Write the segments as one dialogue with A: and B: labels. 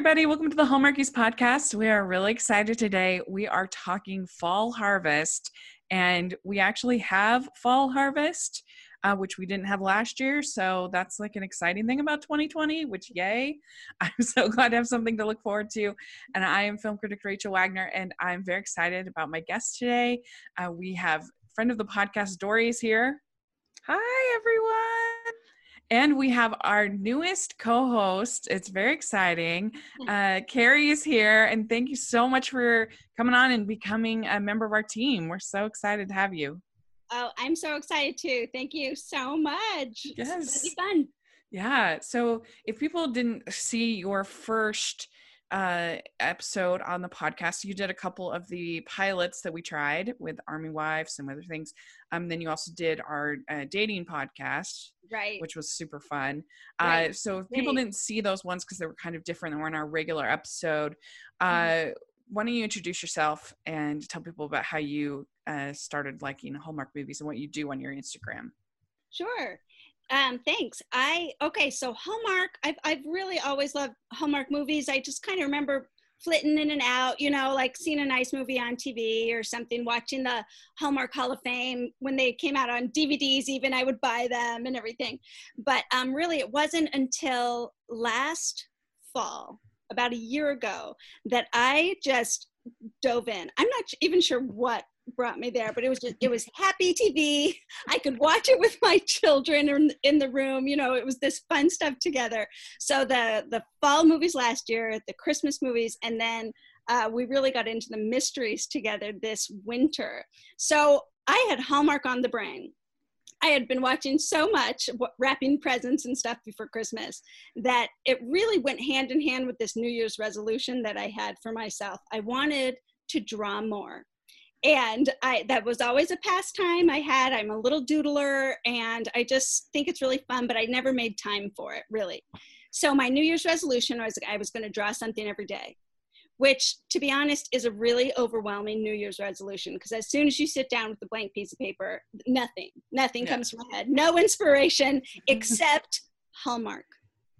A: everybody. Welcome to the Hallmarkies podcast. We are really excited today. We are talking fall harvest, and we actually have fall harvest, uh, which we didn't have last year. So that's like an exciting thing about 2020, which yay. I'm so glad to have something to look forward to. And I am film critic Rachel Wagner, and I'm very excited about my guest today. Uh, we have friend of the podcast, Dory, is here.
B: Hi, everyone.
A: And we have our newest co host. It's very exciting. Uh, Kari is here. And thank you so much for coming on and becoming a member of our team. We're so excited to have you.
C: Oh, I'm so excited too. Thank you so much.
A: Yes.
C: It's fun.
A: Yeah. So if people didn't see your first uh, episode on the podcast, you did a couple of the pilots that we tried with Army Wives and other things. Um, then you also did our uh, dating podcast,
C: Right.
A: which was super fun.
C: Right.
A: Uh, so if people didn't see those ones because they were kind of different and weren't our regular episode, uh,
C: Mm-hmm.
A: why don't you introduce yourself and tell people about how you uh, started liking Hallmark movies and what you do on your Instagram?
C: Sure. Um, thanks. I okay. So Hallmark. I've I've really always loved Hallmark movies. I just kind of remember flitting in and out. You know, like seeing a nice movie on TV or something. Watching the Hallmark Hall of Fame when they came out on DVDs. Even I would buy them and everything. But um, really, it wasn't until last fall, about a year ago, that I just dove in. I'm not even sure what brought me there but it was just it was happy tv i could watch it with my children in, in the room you know it was this fun stuff together so the the fall movies last year the christmas movies and then uh, we really got into the mysteries together this winter so i had hallmark on the brain I had been watching so much wrapping presents and stuff before Christmas that it really went hand in hand with this New Year's resolution that I had for myself. I wanted to draw more. And I that was always a pastime I had. I'm a little doodler and I just think it's really fun, but I never made time for it really. So my New Year's resolution was I was going to draw something every day which to be honest is a really overwhelming new year's resolution because as soon as you sit down with a blank piece of paper nothing nothing
A: Yeah.
C: comes from my head no inspiration except hallmark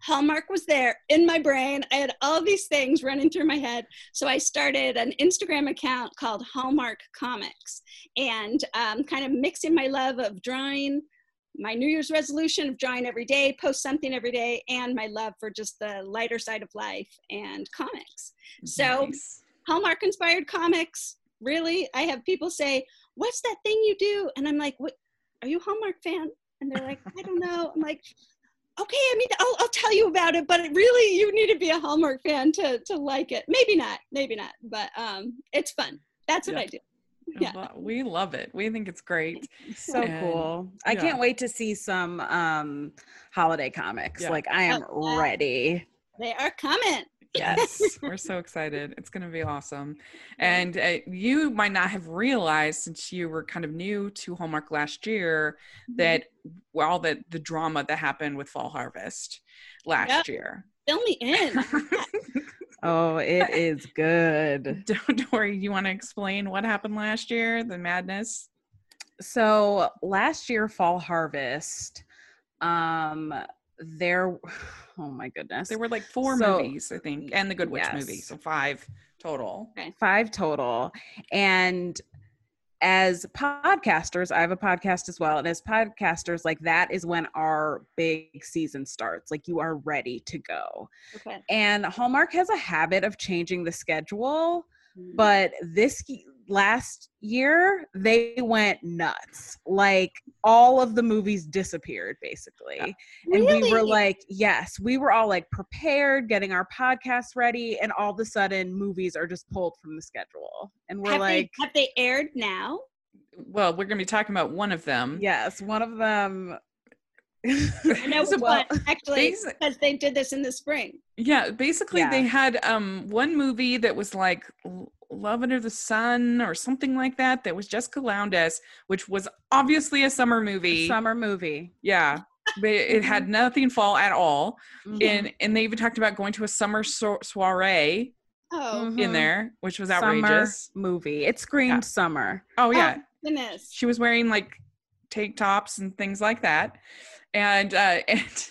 C: hallmark was there in my brain i had all these things running through my head so i started an instagram account called hallmark comics and um, kind of mixing my love of drawing my New Year's resolution of drawing every day, post something every day, and my love for just the lighter side of life and comics. So, Hallmark inspired comics, really, I have people say, What's that thing you do? And I'm like, What are you a Hallmark fan? And they're like, I don't know. I'm like, Okay, I mean, I'll, I'll tell you about it, but really, you need to be a Hallmark fan to, to like it. Maybe not, maybe not, but um, it's fun. That's what
A: Yeah.
C: I do. Yeah.
A: We love it. We think it's great.
B: So
A: And-
B: cool. I
A: yeah.
B: can't wait to see some um holiday comics.
A: Yeah.
B: Like I am
C: Oh,
B: ready.
C: They are coming.
A: Yes, we're so excited. It's going to be awesome. And uh, you might not have realized since you were kind of new to Hallmark last year that well, all that the drama that happened with Fall Harvest last
C: Yep.
A: year.
C: Fill me in.
B: Oh, it is good.
A: Don't worry. You want to explain what happened last year? The madness.
B: So last year fall harvest, um there oh my goodness.
A: There were like four
B: So-
A: movies, I think, and the Good Witch movie, so five total.
B: five total and as podcasters i have a podcast as well and as podcasters like that is when our big season starts like you are ready to go
C: Okay.
B: and hallmark has a habit of changing the schedule
C: Mm-hmm.
B: but this y- last year they went nuts. Like all of the movies disappeared basically. And we were like yes we were all like prepared getting our podcast ready and all of a sudden movies are just pulled from the schedule. And we're
C: have,
B: like
C: they, have they aired now?
A: Well, we're going to be talking about one of them.
B: yes one of them.
C: I know
A: So,
C: one actually because they did this in the spring.
A: Yeah, basically they had um one movie that was like L- Love Under the Sun or something like that that was Jessica Lowndes, which was obviously a summer movie.
B: summer movie
A: Yeah. But it had nothing fall at all.
B: Mhm.
A: And and they even talked about going to a summer so- soiree
C: Oh
A: in
B: Mhm.
A: there, which was
B: summer
A: outrageous.
B: movie it screamed
A: Yeah.
B: summer
A: Oh yeah.
C: goodness!
A: She was wearing like tank tops and things like that. And uh, and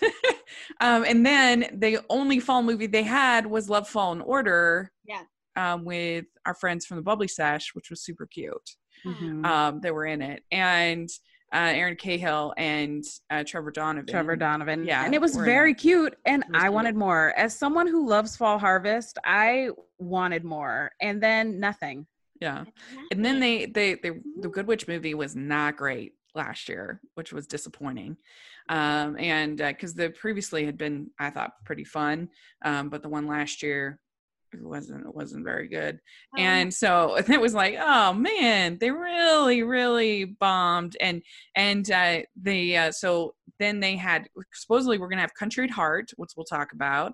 A: um, and then the only fall movie they had was Love Fall in Order.
C: Yeah.
A: Um, with our friends from the Bubbly Sesh, which was super cute.
B: Mhm.
A: Um, that were in it, and uh, Erin Cahill and uh, Trevor Donovan.
B: Trevor Donovan.
A: Yeah,
B: And it was very cute. And I
A: cute.
B: wanted more. As someone who loves Fall Harvest, I wanted more. And then nothing.
A: Yeah. And then they, they, they, the Good Witch movie was not great last year, which was disappointing. Um, and because the previously had been, I thought, pretty fun, um, but the one last year it wasn't it wasn't very good.
C: Um,
A: and so it was like oh man they really really bombed and and uh they uh so then they had supposedly we're gonna have country at heart which we'll talk about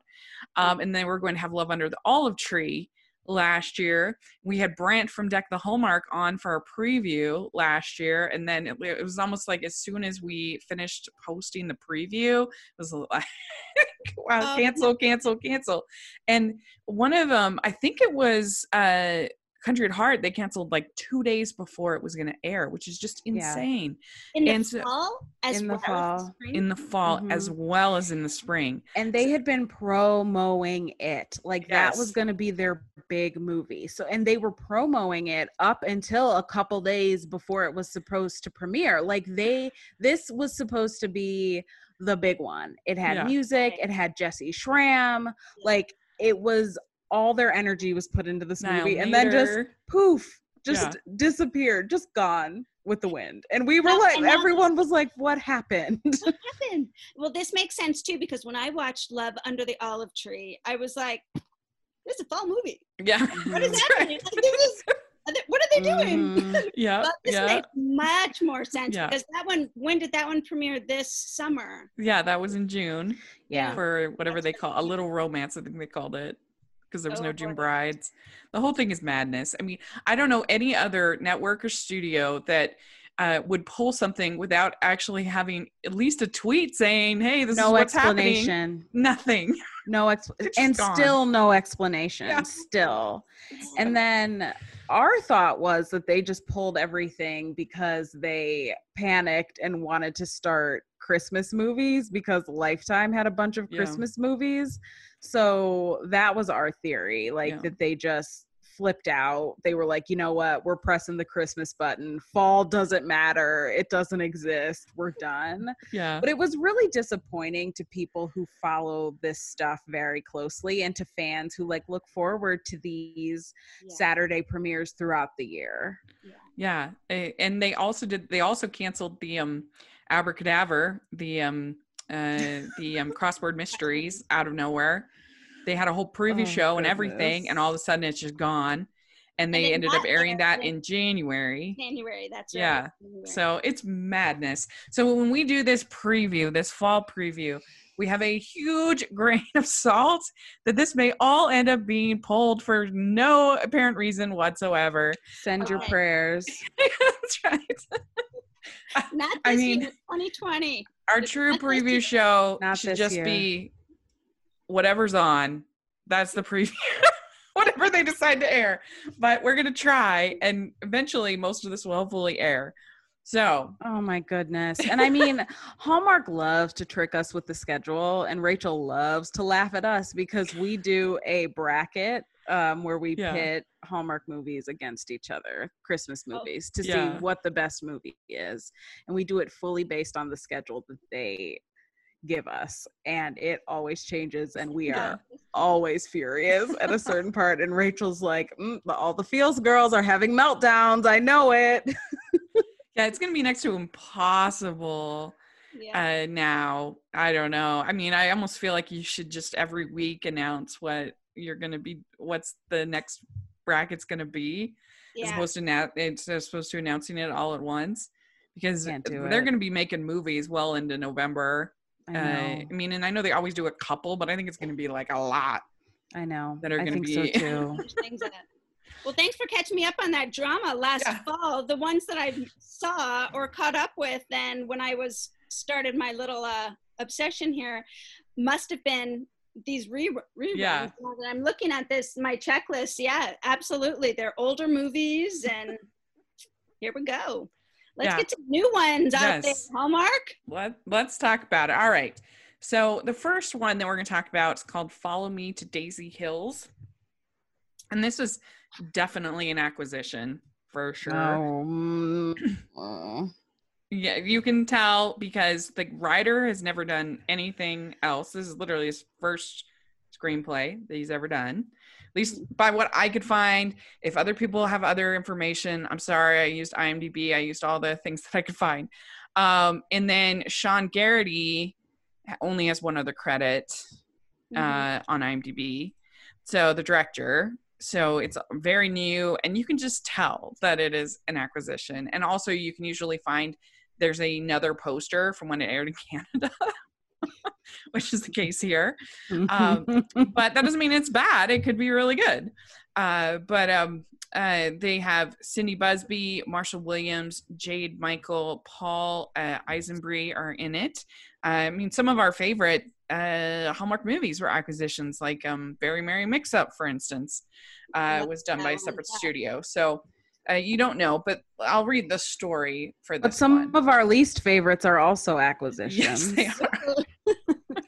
A: um and then we're going to have love under the olive tree last year. We had brant from deck the hallmark on for a preview last year and then it, it was almost like as soon as we finished posting the preview it was like wow
C: Oh,
A: cancel cancel cancel. And one of them i think it was uh country at heart they canceled like two days before it was going to air which is just
B: Yeah.
A: insane
C: in the
A: and so-
C: fall as
B: In the
C: well as
B: fall.
C: spring?
A: in the fall as
B: Mhm.
A: well as in the spring
B: And they had been promoting it. Like that was going to be their big movie. So, and they were promoting it up until a couple days before it was supposed to premiere. Like they, this was supposed to be the big one. It had
A: Yeah.
B: music, it had Jessy Schram. Like it was all their energy was put into this
A: Niall
B: movie. And then just poof, just
A: Yeah.
B: disappeared, just gone with the wind. And we were
C: Well,
B: like,
C: and now this-
B: everyone was like, what happened?
C: what happened? Well, this makes sense too because when I watched Love Under the Olive Tree, I was like, "This is a fall movie.
A: yeah
C: What is happening? Like, is, are they- what are they doing?"
B: Mhm.
A: yeah
C: But this
A: yeah
C: makes much more sense
A: Yeah.
C: because that one. When did that one premiere? This summer.
A: yeah that was in june
B: Yeah.
A: for whatever
C: That's
A: they call a little romance i think they called it because there was no
C: Oh,
A: june brides the whole thing is madness i mean i don't know any other network or studio that uh, would pull something without actually having at least a tweet saying hey this is
B: no
A: what's happening
B: explanation.
A: nothing
B: No ex- and
A: gone.
B: still no explanation.
A: Yeah.
B: Still. And then our thought was that they just pulled everything because they panicked and wanted to start Christmas movies because Lifetime had a bunch of
A: Yeah.
B: Christmas movies. So that was our theory, like
A: Yeah.
B: that they just flipped out. They were like, you know what? We're pressing the Christmas button. Fall doesn't matter. It doesn't exist. We're done
A: yeah
B: but it was really disappointing to people who follow this stuff very closely and to fans who like look forward to these
C: Yeah.
B: saturday premieres throughout the year
A: Yeah, a- and they also did. They also canceled the um, Abracadaver, the um, uh, the um, crossword mysteries out of nowhere. They had a whole preview
B: Oh,
A: show and everything,
B: goodness.
A: and all of a sudden it's just gone. And they
C: then
A: ended up airing that in January.
C: January. That's right.
A: Yeah.
C: January.
A: So it's madness. So when we do this preview, this fall preview, we have a huge grain of salt that this may all end up being pulled for no apparent reason whatsoever.
B: send your
C: Okay.
B: prayers
A: That's right.
C: not this
A: I mean-
C: year, 2020.
A: Our true
C: not
A: preview show
B: Not
A: should just
B: year.
A: be whatever's on. That's the preview. Whatever they decide to air. But we're gonna try and eventually most of this will hopefully air. So
B: oh my goodness and i mean hallmark loves to trick us with the schedule and rachel loves to laugh at us because we do a bracket um, where we
A: Yeah.
B: pit hallmark movies against each other christmas
C: Oh,
B: movies to
A: yeah.
B: see what the best movie is and we do it fully based on the schedule that they give us and it always changes and we
A: Yeah.
B: are always furious at a certain part and rachel's like mm, all the feels girls are having meltdowns i know it
A: yeah, it's gonna be next to impossible
C: Yeah.
A: uh now. I don't know. I mean, I almost feel like you should just every week announce what you're gonna be what's the next bracket's gonna be. as
C: yeah.
A: opposed to now it's as opposed to announcing it all at once because they're
B: it.
A: going to be making movies well into November.
B: i
A: Uh,
B: know
A: I mean, and I know they always do a couple, but I think it's going to be like a lot.
B: I know.
A: that are gonna
B: think
A: be-
B: so too.
C: There's things in it. Well, thanks for catching me up on that drama last
A: Yeah.
C: fall. The ones that I saw or caught up with then when I was started my little uh, obsession here must have been these re- reruns.
A: Yeah.
C: Now that I'm looking at this, my checklist. Yeah, absolutely. They're older movies, and here we go. let's
A: Yeah.
C: get some new ones out there.
A: Yes.
C: Hallmark.
A: Let, let's talk about it. All right. So the first one that we're going to talk about is called Follow Me to Daisy Hills. And this was definitely an acquisition for sure.
B: Oh, mm, uh,
A: Yeah, you can tell because the writer has never done anything else. This is literally his first screenplay that he's ever done. At least by what I could find. If other people have other information, I'm sorry. I used IMDb. I used all the things that I could find. Um, and then Sean Garrity only has one other credit
C: Mhm.
A: uh, on IMDb. So the director. So it's very new, and you can just tell that it is an acquisition. And also, you can usually find there's another poster from when it aired in Canada, which is the case here. Um, But that doesn't mean it's bad. It could be really good. Uh, but um, uh, they have Cindy Busby, Marshall Williams, Jade Michael, Paul uh, Essiembre are in it. I mean, some of our favorite uh, Hallmark movies were acquisitions, like um, Very Merry Mix Up, for instance, uh, was done by a separate studio. So uh, you don't know, but I'll read the story for
B: but some
A: one.
B: of our least favorites are also acquisitions.
A: Yes, they are.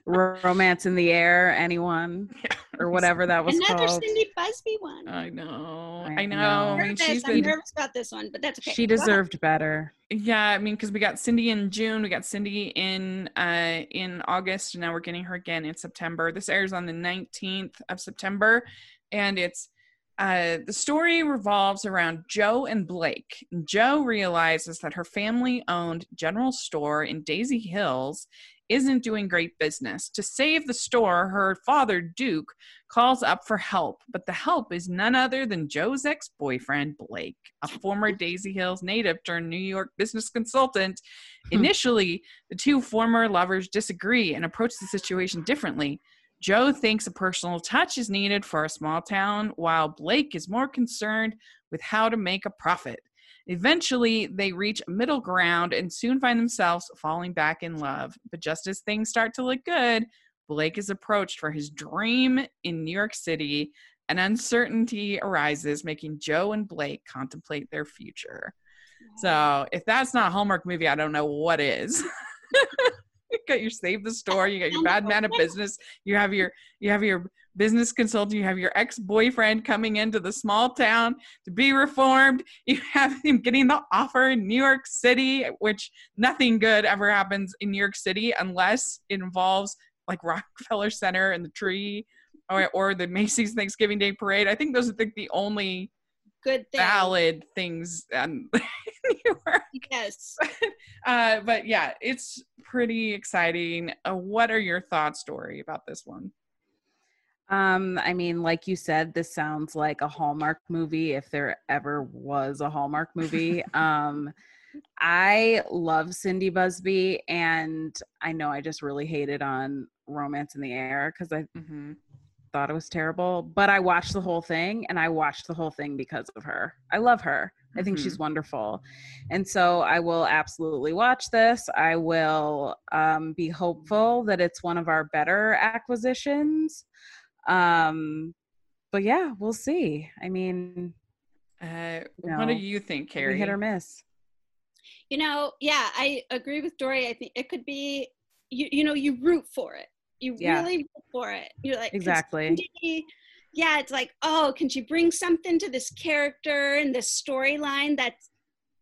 B: Romance in the Air, anyone,
A: Yeah.
B: or whatever that was
C: Another
B: called.
C: Cindy Busby one.
A: I know.
B: I
A: I know.
B: know.
A: I mean,
C: Nervous.
A: she's
C: I'm
A: been
C: nervous about this one, but that's okay.
B: She deserved better.
A: Yeah, I mean, because we got Cindy in June, we got Cindy in uh in August, and now we're getting her again in September. This airs on the nineteenth of September, and it's uh the story revolves around Joe and Blake. Joe realizes that her family-owned general store in Daisy Hills isn't doing great business. To save the store, her father Duke calls up for help, but the help is none other than Joe's ex boyfriend, Blake, a former Daisy Hills native turned New York business consultant.
B: Hmm.
A: Initially, the two former lovers disagree and approach the situation differently. Joe thinks a personal touch is needed for a small town, while Blake is more concerned with how to make a profit. Eventually, they reach a middle ground and soon find themselves falling back in love. But just as things start to look good, Blake is approached for his dream in New York City, and uncertainty arises, making Joe and Blake contemplate their future. So, if that's not a Hallmark movie, I don't know what is. you got your save the store, you got your bad man of business, you have your you have your business consultant, you have your ex-boyfriend coming into the small town to be reformed. You have him getting the offer in New York City, which nothing good ever happens in New York City unless it involves like Rockefeller Center and the tree or, or the Macy's Thanksgiving Day Parade. I think those are the, the only
C: Good thing.
A: valid things in New York.
C: Yes.
A: Uh, but yeah, it's pretty exciting. Uh, what are your thoughts, Dory, about this one?
B: Um, I mean, like you said, this sounds like a Hallmark movie if there ever was a Hallmark movie. um, I love Cindy Busby, and I know I just really hated on Romance in the Air because I
A: Mm-hmm.
B: Thought it was terrible. But I watched the whole thing, and I watched the whole thing because of her. I love her. I think she's wonderful. And so I will absolutely watch this. I will um, be hopeful that it's one of our better acquisitions. Um, but yeah, we'll see. I mean,
A: Uh,
B: No.
A: What do you think,
B: we
A: Kari?
B: hit or miss.
C: You know, yeah, I agree with Dory. I think it could be, you, you know, you root for it. You
B: Yeah.
C: really root for it. You're like
B: Exactly.
C: Yeah, it's like, oh, can she bring something to this character and this storyline that's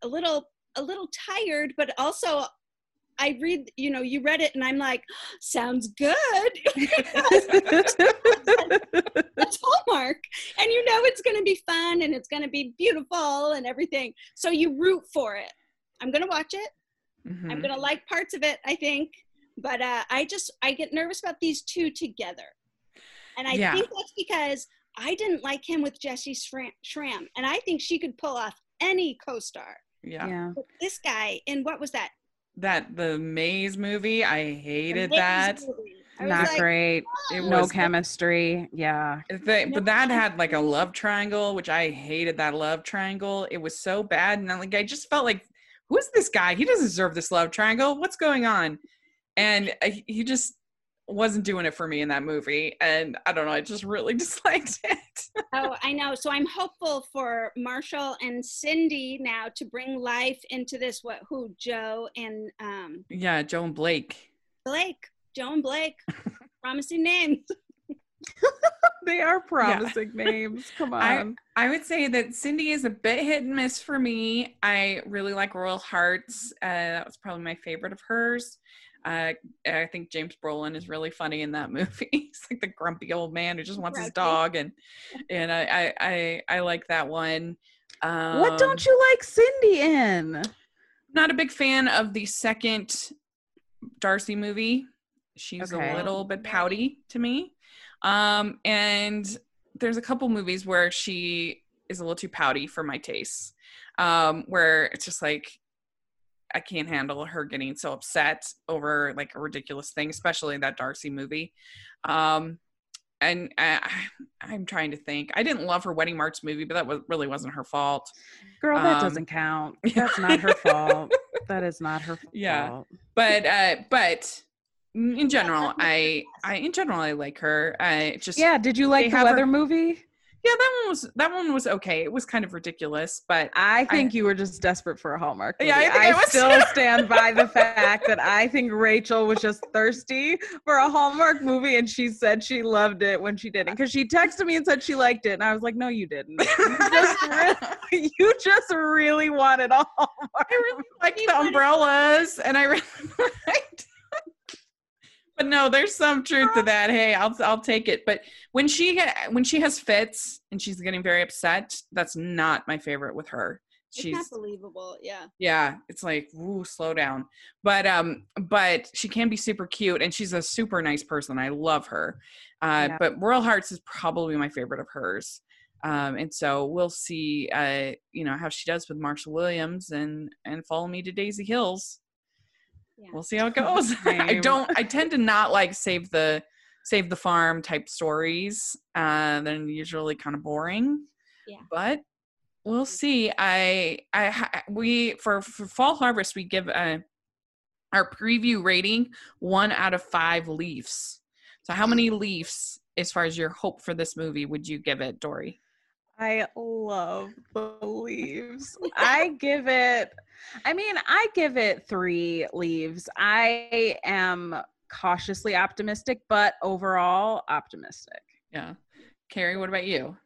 C: a little, a little tired, but also I read, you know, you read it and I'm like, sounds good. That's Hallmark. And you know it's going to be fun and it's going to be beautiful and everything. So you root for it. I'm going to watch it.
A: Mhm.
C: I'm going to like parts of it, I think. But uh, I just, I get nervous about these two together. And I
A: Yeah.
C: think that's because I didn't like him with Jessy Schram. And I think she could pull off any co star.
A: yeah.
B: yeah.
C: This guy, in what was that?
A: That the Maze movie, I hated
C: Amazing
A: that.
C: movie. I
B: Not
C: like,
B: great.
A: It
B: No
A: was
B: chemistry. Yeah.
A: The,
C: No
A: but that had like a love triangle, which I hated that love triangle. It was so bad, and I, like I just felt like, who is this guy? He doesn't deserve this love triangle. What's going on? And I, he just, wasn't doing it for me in that movie, and I don't know, I just really disliked it.
C: oh, I know. So I'm hopeful for Marshall and Cindy now to bring life into this. What? Who? Joe and um.
A: Yeah, Joe and Blake.
C: Blake, Joe and Blake, promising names.
B: they are promising yeah. names. Come on.
A: I, I would say that Cindy is a bit hit and miss for me. I really like Royal Hearts. Uh, that was probably my favorite of hers. Uh, I think James Brolin is really funny in that movie. He's like the grumpy old man who just wants his dog, and and I I I, I like that one.
B: Um, what don't you like Cindy in?
A: Not a big fan of the second Darcy movie. She's okay. a little bit pouty to me. Um, and there's a couple movies where she is a little too pouty for my tastes. Um, where it's just like I can't handle her getting so upset over like a ridiculous thing, especially that Darcy movie. Um, and I, I'm trying to think. I didn't love her Wedding March movie, but that was really wasn't her fault.
B: Girl, that um, doesn't count. That's not her fault. That is not her fault.
A: Yeah, but uh, but in general, I I in general I like her. I just
B: yeah. Did you like the weather her, movie?
A: Yeah, that one was that one was okay. It was kind of ridiculous, but
B: I think I, you were just desperate for a Hallmark. Movie. Yeah, I, I still stand by the fact that I think Rachel was just thirsty for a Hallmark movie, and she said she loved it when she didn't because she texted me and said she liked it, and I was like, no, you didn't. You just really, you just really wanted a Hallmark. I
A: really liked the umbrellas, and I really liked but no, there's some truth to that. Hey, I'll I'll take it. But when she when she has fits and she's getting very upset, that's not my favorite with her.
C: She's it's not believable. Yeah.
A: Yeah, it's like, woo, slow down. But um, but she can be super cute and she's a super nice person. I love her. Uh, yeah. but Royal Hearts is probably my favorite of hers. Um, and so we'll see uh, you know, how she does with Marshall Williams and and follow me to Daisy Hills yeah. we'll see how it goes. I don't. I tend to not like save the save the farm type stories. Uh, they're usually kind of boring. Yeah. But we'll see. I I we for, for fall harvest we give a our preview rating one out of five leaves. So how many leaves, as far as your hope for this movie, would you give it, Dory?
B: I love the leaves. I give it, I mean, I give it three leaves. I am cautiously optimistic, but overall optimistic.
A: Yeah. Kari, what about you?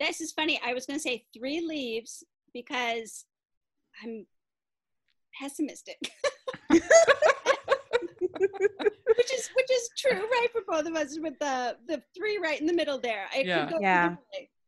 C: This is funny. I was going to say three leaves because I'm pessimistic. which is which is true, right, for both of us with the the three right in the middle there. I
B: yeah. yeah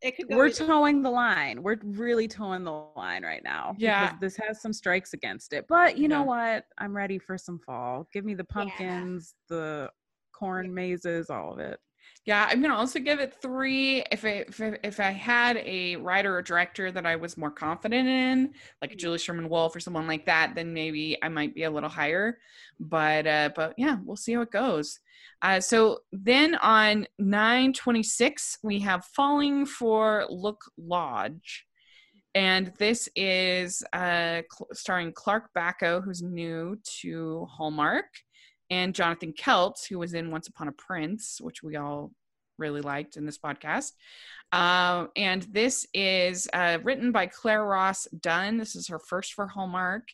B: it could we're towing the line. We're really towing the line right now
A: yeah.
B: this has some strikes against it but you yeah. know what? I'm ready for some fall. Give me the pumpkins yeah. the corn mazes all of it
A: yeah i'm gonna also give it three if I, if, if i had a writer or director that i was more confident in like a julie sherman wolfe or someone like that then maybe i might be a little higher. But uh but yeah we'll see how it goes. Uh, so then on 926, we have Falling for Look Lodge. And this is uh, cl- starring Clark Backo, who's new to Hallmark, and Jonathan Keltz, who was in Once Upon a Prince, which we all really liked in this podcast. Uh, and this is uh, written by Claire Ross Dunn. This is her first for Hallmark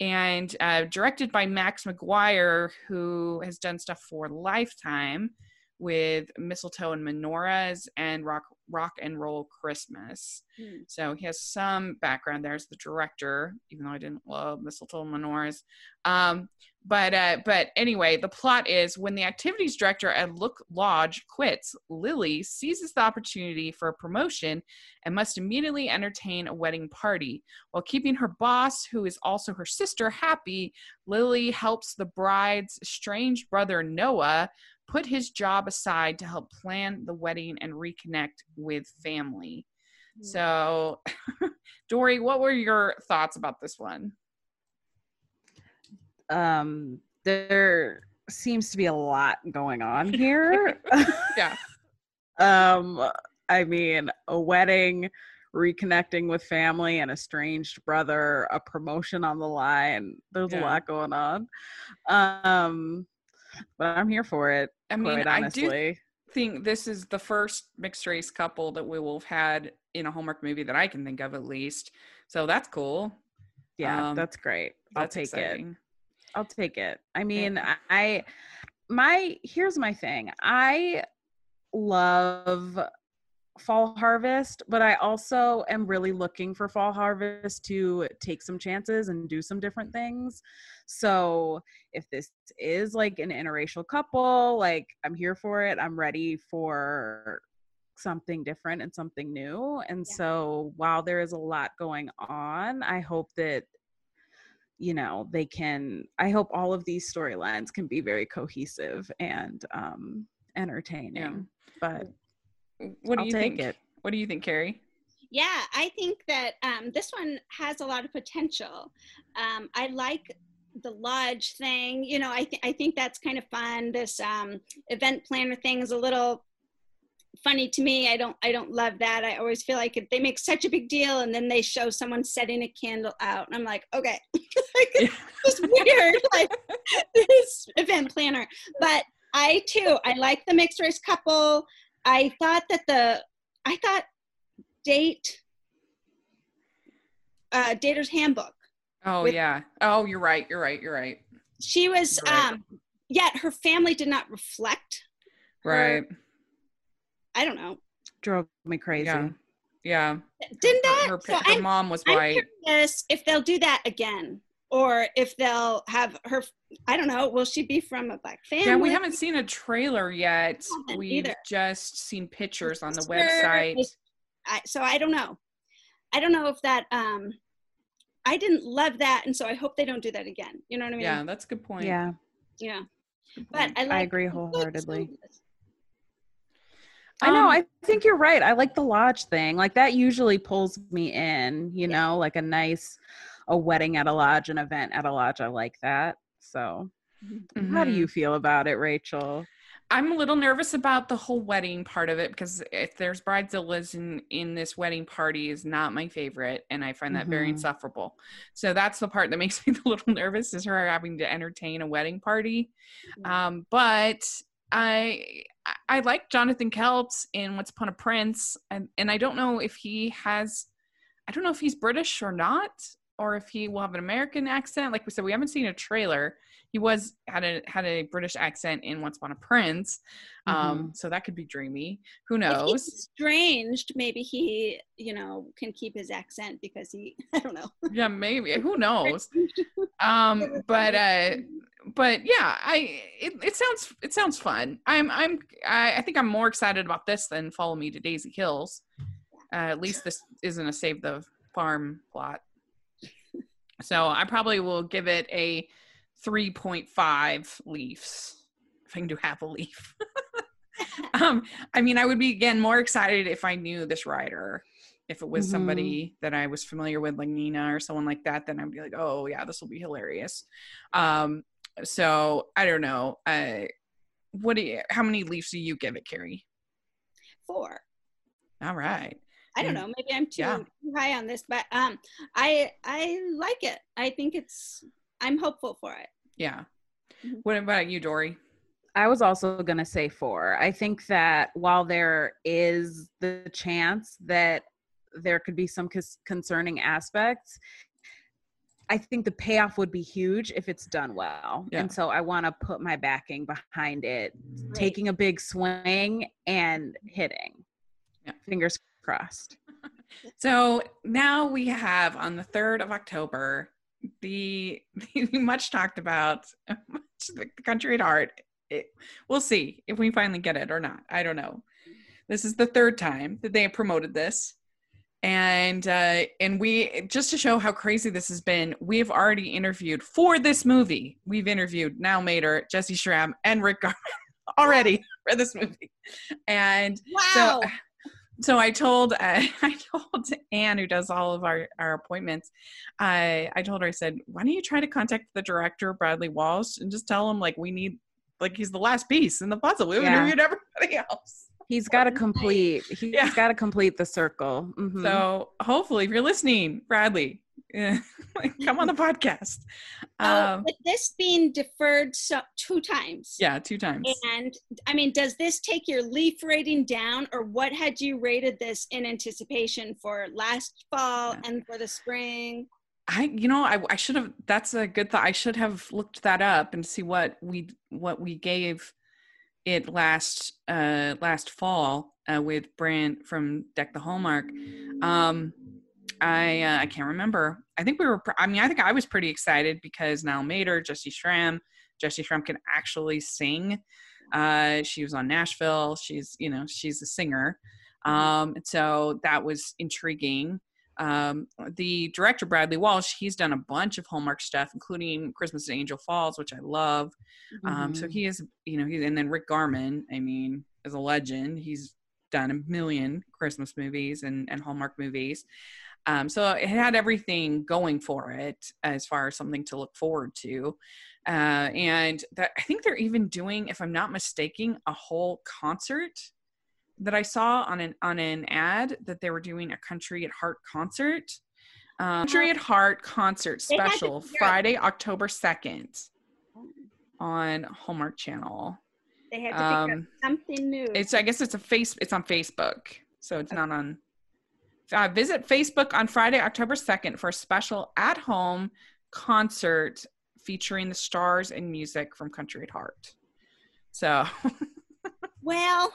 A: and uh, directed by Max McGuire, who has done stuff for Lifetime with Mistletoe and Menorahs and Rock Rock and Roll Christmas. Mm. So he has some background there as the director, even though I didn't love Mistletoe Menorahs. Um, but uh, but anyway, the plot is when the activities director at Look Lodge quits, Lily seizes the opportunity for a promotion and must immediately entertain a wedding party. While keeping her boss, who is also her sister, happy, Lily helps the bride's estranged brother Noah put his job aside to help plan the wedding and reconnect with family. Mm-hmm. So, Dory, what were your thoughts about this one?
B: um, there seems to be a lot going on here.
A: yeah.
B: um, I mean, a wedding, reconnecting with family, an estranged brother, a promotion on the line. There's yeah. a lot going on. Um, but I'm here for it.
A: I mean,
B: quite
A: I do think this is the first mixed race couple that we will have had in a Hallmark movie that I can think of at least. So that's cool.
B: yeah,
A: um,
B: that's great. I'll
A: That's
B: take it. I'll take it. I mean, I my here's my thing. I love fall harvest, but I also am really looking for fall harvest to take some chances and do some different things. So, if this is like an interracial couple, like I'm here for it. I'm ready for something different and something new. And
C: Yeah.
B: so, while there is a lot going on, I hope that you know they can i hope all of these storylines can be very cohesive and um entertaining but
A: What do
B: I'll
A: you
B: take
A: think?
B: it.
A: What do you think, Kari?
C: Yeah, I think that um, this one has a lot of potential. Um, I like the lodge thing. You know, I th- I think that's kind of fun. This um, event planner thing is a little funny to me. I don't I don't love that. I always feel like if they make such a big deal and then they show someone setting a candle out, and I'm like, okay, like, it's just weird. like this event planner, but I too I like the mixed race couple. I thought that the I thought date uh dater's handbook
A: Oh
C: With-
A: yeah. Oh, you're right. You're right. You're right.
C: she was
A: Right.
C: um yet her family did not reflect her-
A: Right.
C: i don't know
B: drove me crazy
A: Yeah. Yeah.
C: didn't
A: Her-
C: that
A: Her,
C: so
A: her mom was
C: I'm
A: white.
C: curious if they'll do that again or if they'll have her i don't know will she be from a black family
A: Yeah, we haven't seen a trailer yet. We've
C: either.
A: just seen pictures on the
C: Sister,
A: website.
C: I, so i don't know i don't know if that um i didn't love that and so i hope they don't do that again you know what i mean
A: Yeah, that's a good point.
B: yeah
C: yeah
A: Good
C: but i like I agree
B: wholeheartedly. i know
A: Um,
B: i think you're right i like the lodge thing like that usually pulls me in you
C: Yeah.
B: know like a nice a wedding at a lodge an event at a lodge i like that so how do you feel about it rachel
A: I'm a little nervous about the whole wedding part of it because if there's bridezillas in in this wedding party is not my favorite, and I find that very
B: Mhm.
A: insufferable. So that's the part that makes me a little nervous is her having to entertain a wedding party. Um, but I I- like Jonathan Keltz in Once Upon a Prince, and and I don't know if he has, I don't know if he's British or not, or if he will have an American accent. Like we said, we haven't seen a trailer. He was had a had a British accent in Once Upon a Prince, um, so that could be dreamy. Who knows?
C: he's estranged maybe he you know can keep his accent because he i don't know
A: yeah, maybe. Who knows? um but uh but yeah i it, it sounds it sounds fun i'm i'm I, I think i'm more excited about this than follow me to daisy hills uh, at least this isn't a save the farm plot so i probably will give it a 3.5 leaves if i can do half a leaf. Um i mean i would be again more excited if i knew this writer if it was
B: Mhm.
A: somebody that i was familiar with like nina or someone like that then i'd be like oh yeah this will be hilarious. Um so i don't know uh what do you how many leaves do you give it kari?
C: Four.
A: All right
C: i don't
A: Mm.
C: know maybe i'm too,
A: Yeah.
C: too high on this but um i i like it i think it's i'm hopeful for it
A: yeah
C: Mhm.
A: what about you dory
B: I was also going to say four. I think that while there is the chance that there could be some cons- concerning aspects, I think the payoff would be huge if it's done well.
A: Yeah.
B: And so I want to put my backing behind it,
C: Great.
B: taking a big swing and hitting.
A: Yeah.
B: Fingers crossed.
A: So now we have on the 3rd of October the, the much talked about much the country at heart. It, we'll see if we finally get it or not. I don't know. This is the third time that they have promoted this. And uh, and we just to show how crazy this has been, we have already interviewed for this movie. We've interviewed Niall Matter, Jessy Schram, and Rick Garman already for this movie. And
C: wow
A: so, so I told uh, I told Anne, who does all of our our appointments, I I told her I said, why don't you try to contact the director Bradley Walsh and just tell him like we need like he's the last piece in the puzzle. We've
B: Yeah.
A: interviewed everybody else.
B: He's got to complete. He's
A: Yeah.
B: got to complete the circle. Mhm.
A: So hopefully, if you're listening, Bradley. Come on the podcast.
C: So,
A: Um,
C: with this being deferred so, two times.
A: yeah, two times.
C: And I mean, does this take your leaf rating down, or what had you rated this in anticipation for last fall
A: Yeah.
C: and for the spring?
A: I, you know, I, I should have. That's a good thought. I should have looked that up and see what we what we gave it last uh last fall uh, with Brant from Deck the Hallmark. Um, I uh, I can't remember. I think we were. pr- I mean, I think I was pretty excited because Niall Matter, Jessy Schram, Jessy Schram can actually sing. Uh, she was on Nashville. She's you know she's a singer. Um, so that was intriguing. Um, the director Bradley Walsh, he's done a bunch of Hallmark stuff, including Christmas at Angel Falls, which I love. Um, so
B: Mhm.
A: he is, you know, he's and then Rick Garman, I mean, is a legend. He's done a million Christmas movies and, and Hallmark movies. Um, so it had everything going for it as far as something to look forward to. Uh, and that, I think they're even doing, if I'm not mistaken, a whole concert that I saw on an on an ad that they were doing a Country at Heart concert. Um, Country at Heart concert
C: They had to
A: special Friday, October second on Hallmark Channel.
C: They had to
A: Um,
C: something new.
A: it's I guess it's a face. It's on Facebook, so it's not on. Uh, visit Facebook on Friday, October second, for a special at-home concert featuring the stars and music from Country at Heart. So
C: Well,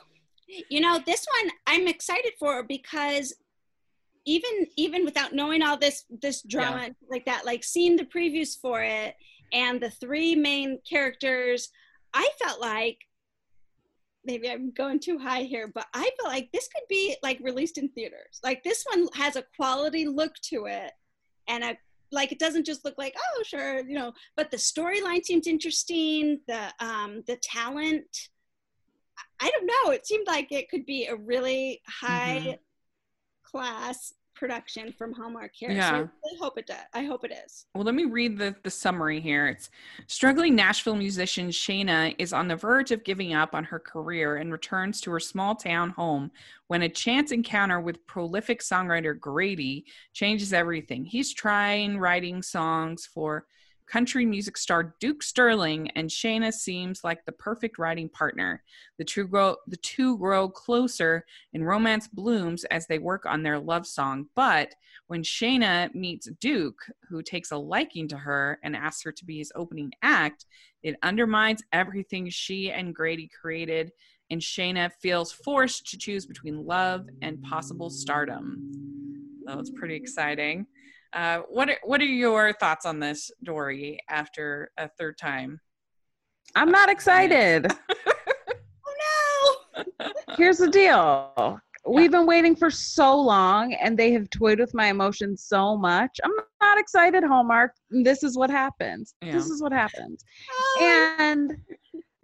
C: you know, this one I'm excited for because even even without knowing all this this drama like that, like seeing the previews for it and the three main characters, I felt like maybe I'm going too high here, but I feel like this could be like released in theaters. Like this one has a quality look to it and a like it doesn't just look like oh sure you know but the storyline seems interesting the um the talent I don't know. It seemed like it could be a really high
A: Mhm.
C: class production from Hallmark here.
A: Yeah.
C: So I really hope it does. I hope it is.
A: Well, let me read the, the summary here. It's struggling Nashville musician Shayna is on the verge of giving up on her career and returns to her small town home when a chance encounter with prolific songwriter Grady changes everything. He's trying writing songs for country music star Duke Sterling, and Shayna seems like the perfect writing partner. The two grow the two grow closer and romance blooms as they work on their love song. But when Shayna meets Duke, who takes a liking to her and asks her to be his opening act, it undermines everything she and Grady created, and Shayna feels forced to choose between love and possible stardom. That was pretty exciting. Uh, what are, what are your thoughts on this, Dory? After a third time,
B: I'm not excited.
C: Oh no!
B: Here's the deal. We've been waiting for so long and they have toyed with my emotions so much. I'm not excited, Hallmark. This is what happens.
A: Yeah.
B: This is what happens.
C: no!
B: And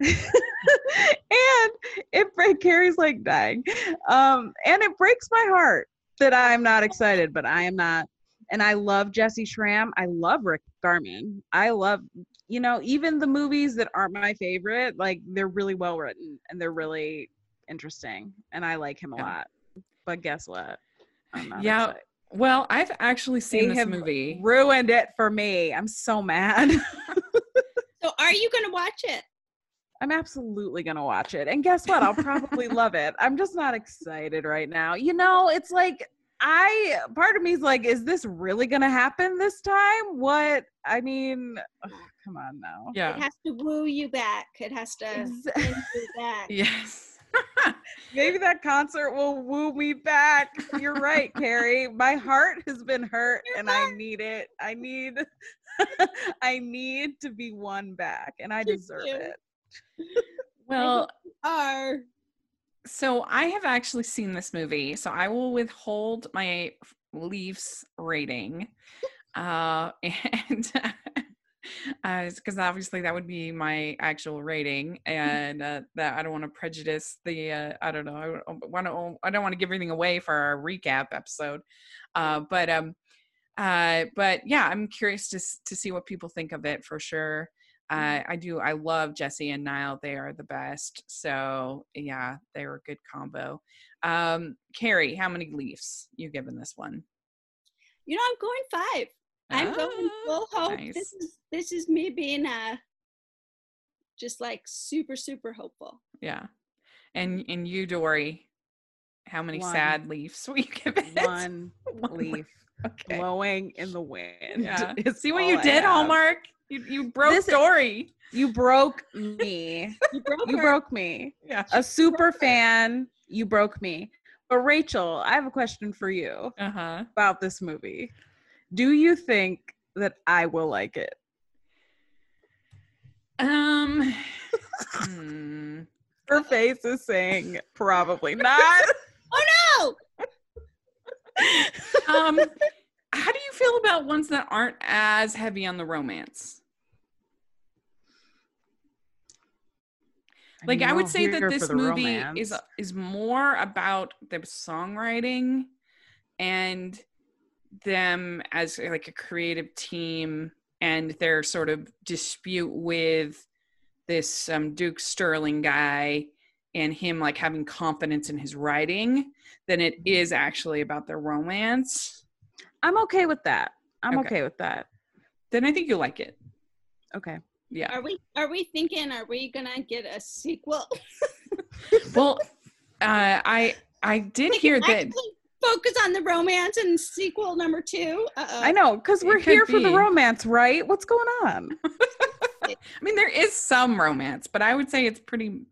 B: and it break Kari's like dying. Um, and it breaks my heart that I'm not excited, but I am not. And I love Jessy Schram. I love Rick Garman. I love, you know, even the movies that aren't my favorite, like they're really well written and they're really interesting. And I like him a
A: Yeah.
B: lot. But guess what? I'm not
A: Yeah,
B: excited.
A: well, I've actually seen
B: They
A: this
B: have
A: movie.
B: ruined it for me. I'm so mad.
C: So are you going to watch it?
B: I'm absolutely going to watch it. And guess what? I'll probably love it. I'm just not excited right now. You know, it's like I part of me is like is this really going to happen this time? What? I mean, ugh, come on now.
A: Yeah, It
C: has to woo you back. It has to
B: Ex-
C: you back.
A: Yes.
B: Maybe that concert will woo me back. You're right, Kari. My heart has been hurt
C: Your
B: and I need it. I need I need to be won back and I deserve it.
A: Well,
C: Are
A: so I have actually seen this movie, so I will withhold my Leafs rating, uh, and uh because obviously that would be my actual rating, and uh, that I don't want to prejudice the. Uh, I don't know. I don't want to. I don't want to give everything away for our recap episode, uh, but um, uh, but yeah, I'm curious to to see what people think of it for sure. Uh, I do. I love Jessy and Niall. They are the best. So yeah, they were a good combo. Um, Kari, how many leaves you giving this one?
C: you know I'm going five. I'm going full
A: Ah,
C: hope.
A: nice.
C: This is this is me being uh just like super super hopeful.
A: Yeah. And and you, Dory, how many
B: One.
A: sad leaves will you give it?
B: One
A: One
B: leaf
A: Okay.
B: blowing in the wind.
A: Yeah. See what
B: all
A: you
B: I
A: did,
B: have.
A: Hallmark? You you broke
B: This-
A: Dory.
B: You broke me.
C: You broke
B: you broke me.
A: Yeah.
B: A super fan. You broke me. But Rachel, I have a question for you
A: Uh-huh.
B: about this movie. Do you think that I will like it?
A: Um hmm.
B: Her face is saying probably not.
C: Oh no.
A: um how do you feel about ones that aren't as heavy on the romance? Like I would say that this movie is is more about the songwriting and them as like a creative team and their sort of dispute with this um, Duke Sterling guy and him like having confidence in his writing than it is actually about their romance.
B: I'm okay with that. I'm
A: Okay.
B: okay with that.
A: Then I think you'll like it.
B: Okay.
A: Yeah.
C: Are we are we thinking are we gonna get a sequel?
A: Well, uh, I I did
C: We
A: hear
C: can
A: that.
C: Focus on the romance and sequel number two. Uh-oh.
B: I know, because we're
A: could
B: here for the romance, right? What's going on?
A: I mean, there is some romance, but I would say it's pretty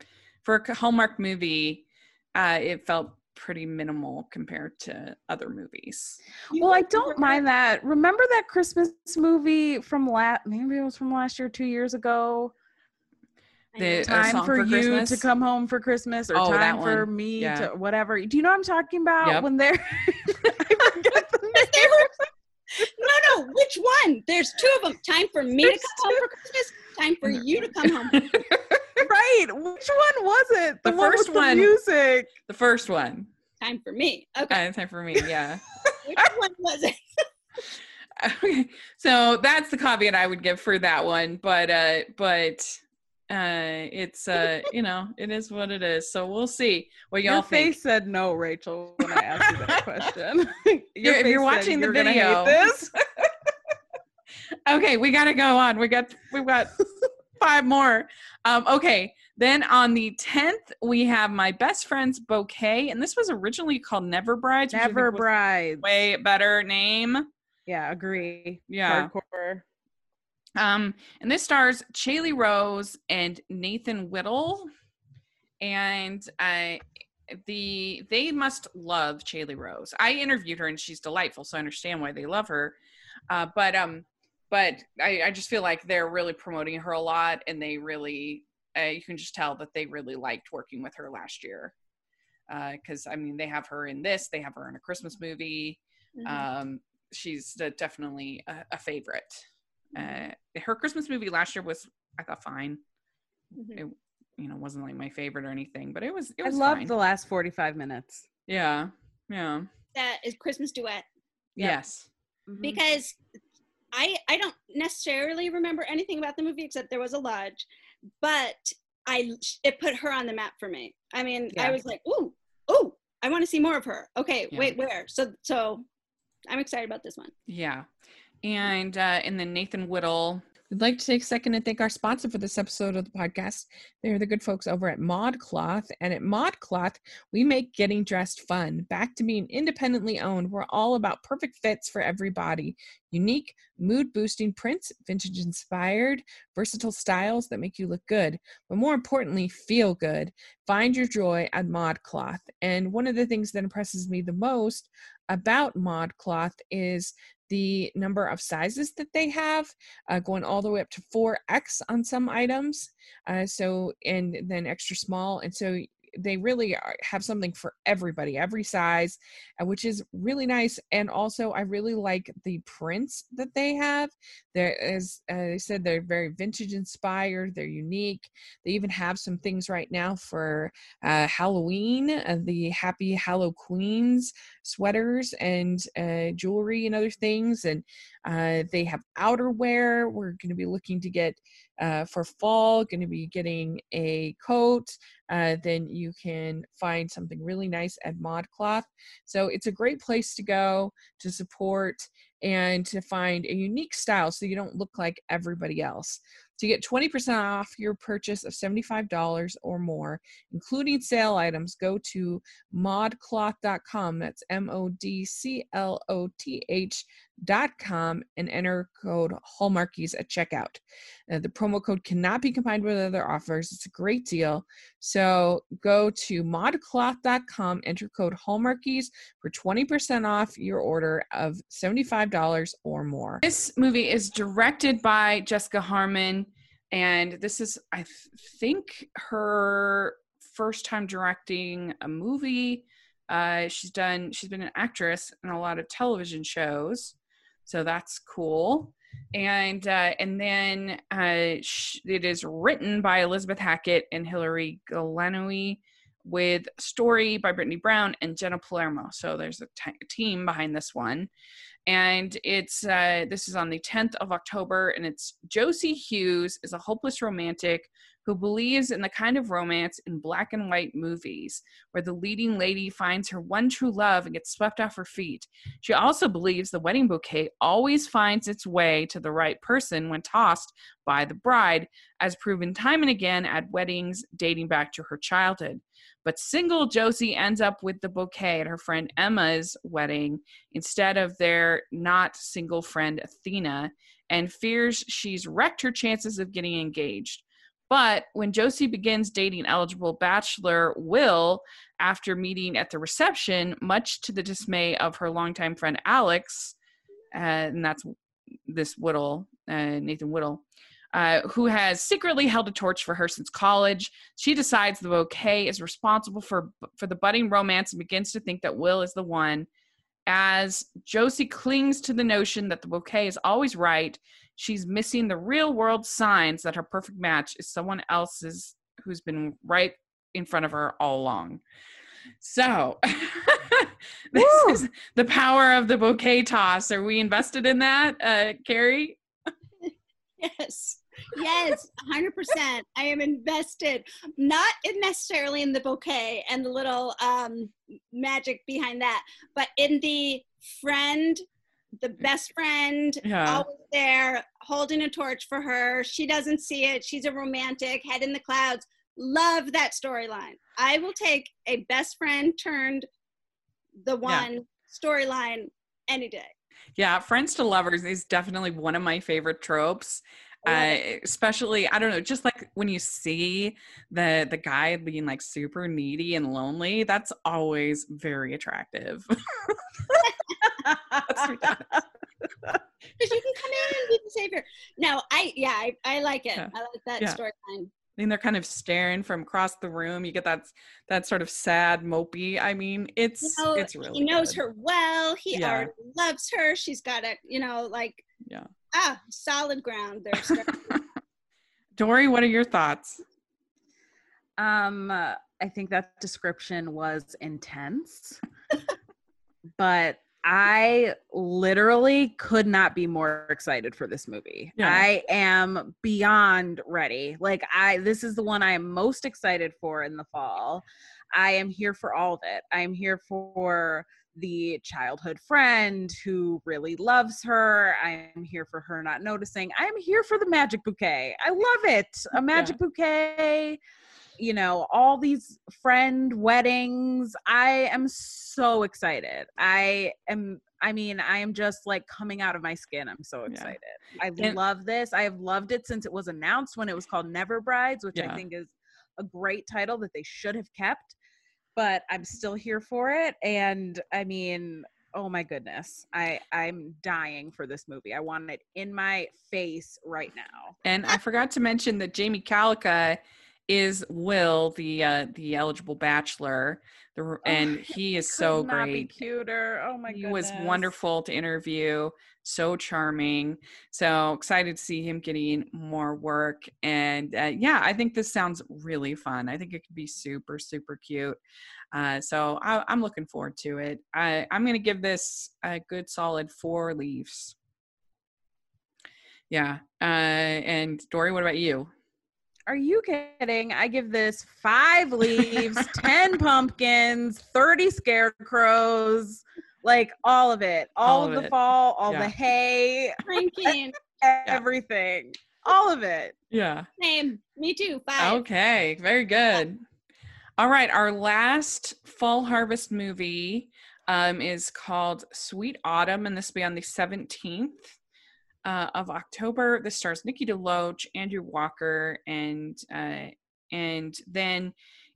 A: for a Hallmark movie. Uh, it felt pretty minimal compared to other movies.
C: You
B: Well, I don't mind that. Remember that Christmas movie from last maybe it was from last year, two years ago.
A: The-
B: Time for,
A: for
B: you
A: Christmas?
B: to come home for Christmas or
A: Oh,
B: time for me
A: Yeah.
B: to whatever. Do you know what I'm talking about?
A: Yep.
B: When they're I forget the name.
C: No, no, which one? There's two of them. Time for me to
B: There's
C: come home for Christmas. Time for you to come home.
B: right. Which one was it? The,
A: The
B: one
A: first
B: with the
A: one.
B: music.
A: The first one.
C: Time for me. Okay,
A: Uh, time for me, yeah.
C: which one was it?
A: okay, so that's the caveat I would give for that one, but uh, but uh, it's uh, you know, it is what it is. So we'll see what y'all
B: Your
A: think.
B: face said no, Rachel, when I asked you that question.
A: You're- if
B: face
A: you're
B: said
A: watching the
B: you're
A: video.
B: this.
A: okay, we got to go on. We got we've got five more. Um, okay, then on the tenth we have my best friend's bouquet, and this was originally called Never Brides. which I think
B: Never brides.
A: Way better name.
B: Yeah, agree.
A: Yeah.
B: Hardcore.
A: Um, and this stars Chaley Rose and Nathan Whittle, and I. The they must love Chaley Rose. I interviewed her and she's delightful, so I understand why they love her. Uh, but um, but I, I just feel like they're really promoting her a lot, and they really uh, you can just tell that they really liked working with her last year. Because I mean, they have her in this, they have her in a Christmas movie.
C: Mhm.
A: Um, she's de- definitely a, a favorite. Uh, her Christmas movie last year was I thought fine.
C: Mhm.
A: It you know wasn't like my favorite or anything, but it was it was
B: I
A: was
B: loved
A: fine.
B: the last 45 minutes.
A: yeah yeah
C: That is Christmas duet
B: Yep.
A: yes
B: Mhm.
C: because I I don't necessarily remember anything about the movie except there was a lodge, but I it put her on the map for me. I mean,
B: Yeah.
C: I was like, ooh, ooh, I want to see more of her. Okay,
A: Yeah.
C: wait, where? So so I'm excited about this one.
A: Yeah. And uh, and then Nathan Whittle. We'd like to take a second and thank our sponsor for this episode of the podcast. They're the good folks over at ModCloth. And at ModCloth, we make getting dressed fun. Back to being independently owned, we're all about perfect fits for every body. Unique, mood boosting prints, vintage inspired, versatile styles that make you look good. But more importantly, feel good. Find your joy at ModCloth. And one of the things that impresses me the most about ModCloth is the number of sizes that they have, uh, going all the way up to 4X on some items. Uh, so, and then extra small. And so they really are, have something for everybody, every size, uh, which is really nice. And also, I really like the prints that they have. There, as uh, I said, they're very vintage inspired. They're unique. They even have some things right now for uh, Halloween, uh, the Happy Hallow Queens sweaters and uh, jewelry and other things. And uh, they have outerwear. We're going to be looking to get uh, for fall, going to be getting a coat. Uh, then you can find something really nice at ModCloth. So it's a great place to go to support and to find a unique style so you don't look like everybody else. To get 20% off your purchase of $75 or more, including sale items, go to modcloth.com. That's M O D C L O T H.com and enter code Hallmarkies at checkout. Uh, the promo code cannot be combined with other offers. It's a great deal. So go to modcloth.com, enter code Hallmarkies for 20% off your order of $75 or more. This movie is directed by Jessica Harmon and this is i think her first time directing a movie. Uh, she's done she's been an actress in a lot of television shows so that's cool. And uh, and then uh, sh- it is written by elizabeth hackett and hilary galanoe with story by brittany brown and jenna palermo. So there's a t- team behind this one and it's uh, this is on the 10th of October, and it's Josie Hughes is a hopeless romantic who believes in the kind of romance in black and white movies where the leading lady finds her one true love and gets swept off her feet. She also believes the wedding bouquet always finds its way to the right person when tossed by the bride, as proven time and again at weddings dating back to her childhood. But single Josie ends up with the bouquet at her friend Emma's wedding instead of their not single friend Athena and fears she's wrecked her chances of getting engaged. But when Josie begins dating eligible bachelor Will after meeting at the reception, much to the dismay of her longtime friend Alex, uh, and that's this Whittle, uh, Nathan Whittle, uh, who has secretly held a torch for her since college. She decides the bouquet is responsible for for the budding romance and begins to think that Will is the one. As Josie clings to the notion that the bouquet is always right, she's missing the real world signs that her perfect match is someone else's who's been right in front of her all along. So, this Woo! is the power of the bouquet toss. Are we invested in that, uh, Kari?
C: yes yes 100% i am invested not in necessarily in the bouquet and the little um, magic behind that but in the friend the best friend yeah. always there holding a torch for her. She doesn't see it. She's a romantic head in the clouds. Love that storyline. I will take a best friend turned the one yeah. storyline any day.
A: Yeah friends to lovers is definitely one of my favorite tropes. Uh, especially i don't know just like when you see the the guy being like super needy and lonely that's always very attractive
C: because you can come in and be the savior no i yeah i, I like it yeah. i like that yeah. storyline
A: and they're kind of staring from across the room. You get that that sort of sad, mopey. I mean, it's you know, it's really.
C: He knows good. her well. He yeah. already loves her. She's got a, you know, like
A: yeah,
C: ah, solid ground there.
A: Dory, what are your thoughts?
B: Um, uh, I think that description was intense, but I literally could not be more excited for this movie. Yeah. I am beyond ready. Like I this is the one I am most excited for in the fall. I am here for all of it. I am here for the childhood friend who really loves her. I'm here for her not noticing. I'm here for the magic bouquet. I love it. A magic yeah. bouquet, you know, all these friend weddings. I am so excited. I am I mean, I am just like coming out of my skin. I'm so excited. Yeah. I and, love this. I have loved it since it was announced when it was called Never Brides, which yeah. I think is a great title that they should have kept but I'm still here for it. And I mean, oh my goodness, I I'm dying for this movie. I want it in my face right now.
A: And I forgot to mention that Jamie Callica is Will, the uh, the eligible bachelor, the, oh, and he is so great.
B: cuter. Oh my!
A: He goodness. was wonderful to interview. So charming. So excited to see him getting more work. And uh, yeah, I think this sounds really fun. I think it could be super super cute. Uh, so I, am looking forward to it. I, I'm going to give this a good solid four leaves. Yeah. Uh, and Dory, what about you?
B: Are you kidding? I give this five leaves, 10 pumpkins, 30 scarecrows. Like all of it. All,
A: All
B: of,
A: of
B: the
A: it.
B: fall, all
A: Yeah.
B: the hay,
C: Drinking.
B: everything. All of it.
A: Yeah.
C: Same. Me too. Five.
A: Okay, very good. All right, our last fall harvest movie um, is called Sweet Autumn, and this will be on the 17th uh, of October. This stars Nikki DeLoach, Andrew Walker, and uh, and then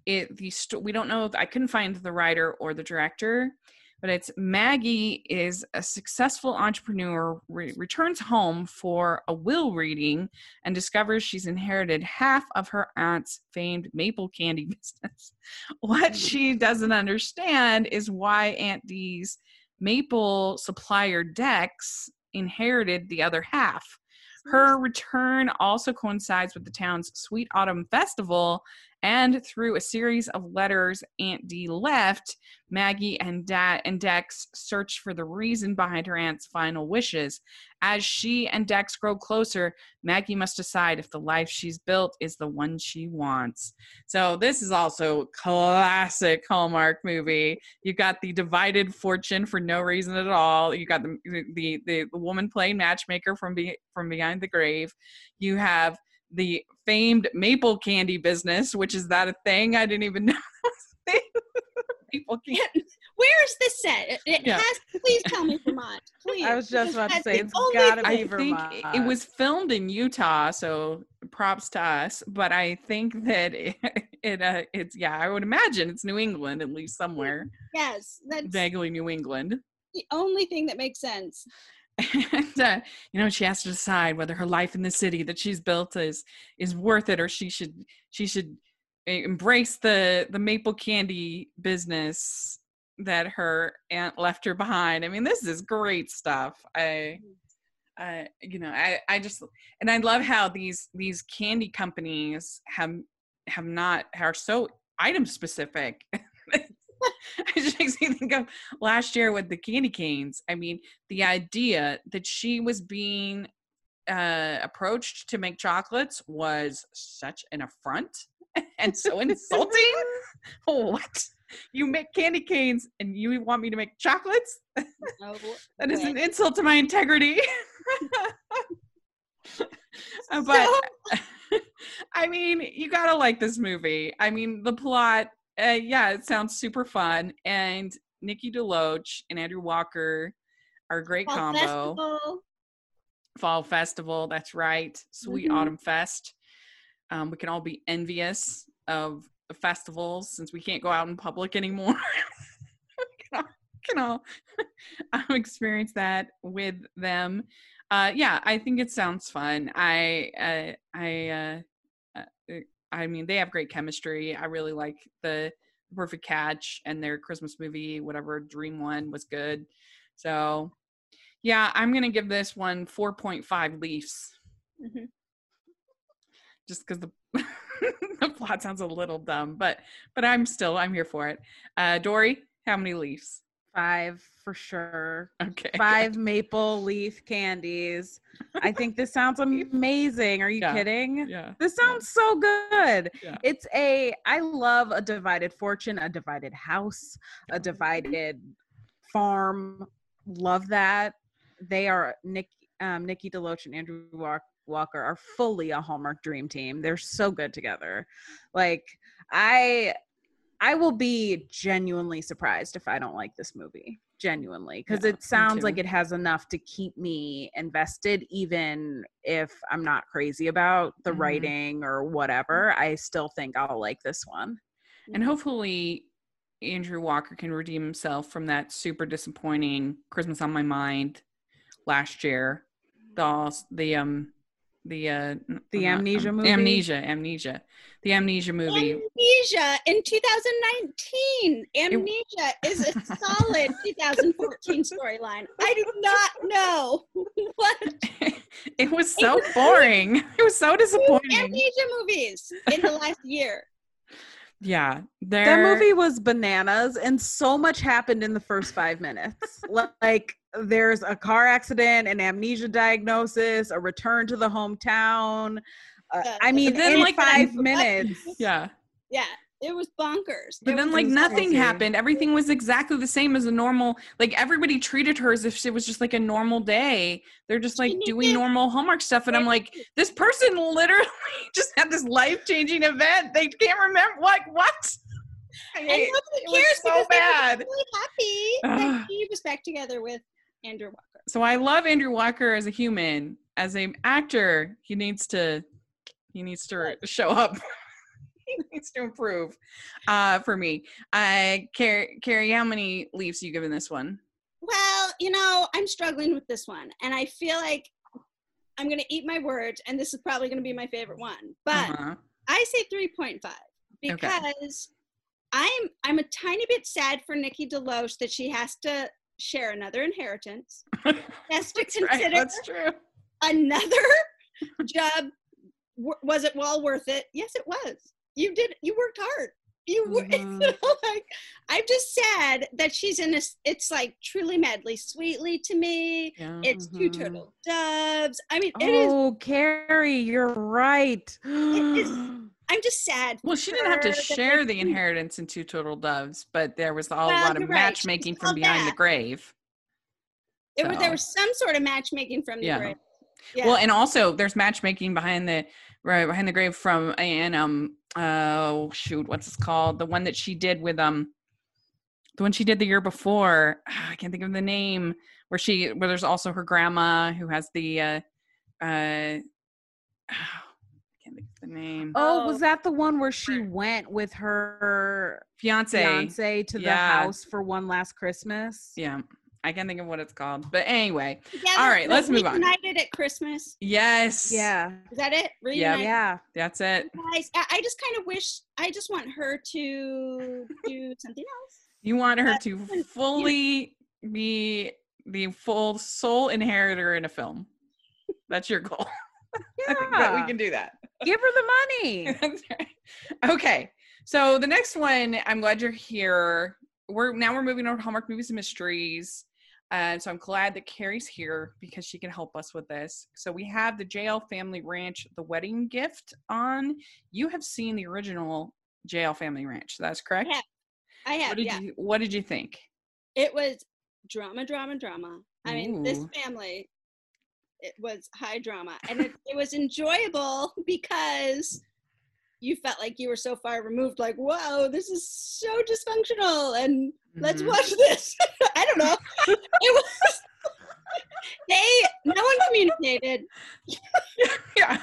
A: it the sto- we don't know if I couldn't find the writer or the director, but it's Maggie is a successful entrepreneur re- returns home for a will reading and discovers she's inherited half of her aunt's famed maple candy business. What she doesn't understand is why Aunt Dee's maple supplier Dex inherited the other half. Her return also coincides with the town's Sweet Autumn Festival, and through a series of letters Aunt Dee left, Maggie and Dad and Dex search for the reason behind her aunt's final wishes. As she and Dex grow closer, Maggie must decide if the life she's built is the one she wants. So this is also classic Hallmark movie. You got the divided fortune for no reason at all. You got the the the, the woman playing matchmaker from be, from behind the grave. You have the famed maple candy business, which is that a thing? I didn't even know. maple candy.
C: Where is this set?
A: Yeah.
C: has. Please tell me Vermont. Please.
B: I was just about to say it's
C: only
B: gotta be
A: I think it was filmed in Utah, so props to us. But I think that it, it uh, it's yeah, I would imagine it's New England at least somewhere,
C: Yes, that's
A: vaguely New England.
C: the only thing that makes sense.
A: and uh, you know she has to decide whether her life in the city that she's built is is worth it or she should she should embrace the the maple candy business that her aunt left her behind i mean this is great stuff i I, you know, I, I just, and I love how these, these candy companies have, have not, are so item specific. it just makes me think of last year with the candy canes. I mean, the idea that she was being uh, approached to make chocolates was such an affront and so insulting. what? You make candy canes and you want me to make chocolates?
C: Oh,
A: That is an insult to my integrity. But I mean, you gotta like this movie. I mean, the plot, uh, yeah, it sounds super fun, and Nikki DeLoach and Andrew Walker are a great
C: Fall
A: combo.
C: Festival.
A: Fall festival, that's right. Sweet
C: Mhm.
A: Autumn Fest. Um, we can all be envious of the festivals since we can't go out in public anymore. we can all, can all um, experience that with them. Uh, yeah, I think it sounds fun. I, uh, I, uh, uh, I mean, they have great chemistry. I really like the Perfect Catch and their Christmas movie, whatever Dream One was good. So, yeah, I'm gonna give this one 4.5 Leafs
C: Mhm.
A: just because the the plot sounds a little dumb, but but I'm still I'm here for it. Uh, Dory, how many Leafs?
B: Five for sure.
A: Okay,
B: Five maple leaf candies. I think this sounds amazing. Are you
A: Yeah.
B: kidding?
A: Yeah,
B: This sounds so good.
A: Yeah.
B: It's a I love a divided fortune, a divided house, a divided farm. Love that. They are Nick um Nikki DeLoach and Andrew Walker are fully a Hallmark dream team. They're so good together. Like I I will be genuinely surprised if I don't like this movie. Genuinely, because
A: Yeah,
B: it sounds like it has enough to keep me invested, even if I'm not crazy about the
A: Mhm.
B: writing or whatever. I still think I'll like this one.
A: and hopefully Andrew Walker can redeem himself from that super disappointing Christmas on My Mind last year. The the um the uh
B: The
A: not-
B: Amnesia
A: um,
B: movie?
A: amnesia amnesia the amnesia movie
C: Amnesia in 2019. Amnesia is a solid 2014 storyline. I do not know what
A: it was so boring it was so disappointing
C: amnesia movies in the last year.
A: yeah
B: That movie was bananas, and so much happened in the first five minutes. like there's a car accident, an amnesia diagnosis, a return to the hometown. Uh,
C: Yeah.
B: I mean,
A: then,
B: in
A: like,
B: five
C: then-
B: minutes.
A: yeah
C: Yeah. it was bonkers.
A: But
C: It
A: then, like, nothing
B: crazy.
A: happened. Everything was exactly the same as a normal. Like, everybody treated her as if it was just like a normal day. They're just like doing normal Hallmark stuff. And I'm like, this person literally just had this life changing event. They can't remember. Like, what? I
C: and
A: hate-
C: nobody
A: it was
C: cares
A: so
C: because they were
A: bad.
C: really happy that
A: Ugh.
C: he was back together with Andrew Walker.
A: So I love Andrew Walker as a human. As an actor, he needs to he needs to show up. he needs to improve. Uh, for me, uh, Kari, Kari, how many leaves you giving this one?
C: Well, you know, I'm struggling with this one, and I feel like I'm going to eat my words, and this is probably going to be my favorite one. But
A: Uh-huh.
C: I say 3.5 because I'm I'm a tiny bit sad for Nikki DeLoach that she has to share another inheritance. Has to
A: That's right.
C: Another job. W- Was it well worth it? Yes, it was. You did. You worked hard. You were.
B: Mhm.
C: You know, like I'm just sad that she's in this. It's like truly madly sweetly to me.
A: Yeah.
C: It's two
B: Mhm.
C: turtle doves. I mean, it is.
B: Oh, Kari, you're right.
C: is- I'm just sad.
A: Well, she didn't have to share the inheritance in Two Turtle Doves, but there was all, a
C: Well,
A: lot of
C: right.
A: Matchmaking from behind the
C: that.
A: grave.
C: It was, there was some sort of matchmaking from the
A: Yeah.
C: grave. Yeah.
A: Well, and also there's matchmaking behind the right behind the grave from and um oh shoot, what's this called? The one that she did with um the one she did the year before. ah, I can't think of the name. Where she where there's also her grandma who has the uh uh can't think of the name.
B: Oh,
C: Oh.
B: was that the one where she went with her
A: Fiance.
B: fiance to the
A: Yeah.
B: house for one last Christmas?
A: Yeah. I can't think of what it's called. But anyway.
C: Together,
A: all right, let's move on.
C: Reunited at Christmas.
A: Yes.
B: Yeah.
C: Is that it?
A: Yeah.
C: Reunited.
B: Yeah.
A: That's it.
C: Guys, I, I just kind of wish. I just want her to do something else.
A: You want her to
C: you know-
A: fully be the full sole inheritor in a film. That's your goal. I think that we can do that.
B: Give her the money.
A: Right. Okay. So the next one, I'm glad you're here. We're now we're moving on to Hallmark movies and mysteries. And so I'm glad that Kari's here because she can help us with this. So we have the JL Family Ranch, The Wedding Gift on. You have seen the original JL Family Ranch. That's correct?
C: Yeah. I have.
A: What did
C: yeah.
A: you what did you think?
C: It was drama, drama, drama. I mean, this family, it was high drama, and it, it was enjoyable because you felt like you were so far removed. Like, whoa, this is so dysfunctional, and let's
A: Mhm.
C: watch this. I don't know. it was. They no one communicated.
A: yeah.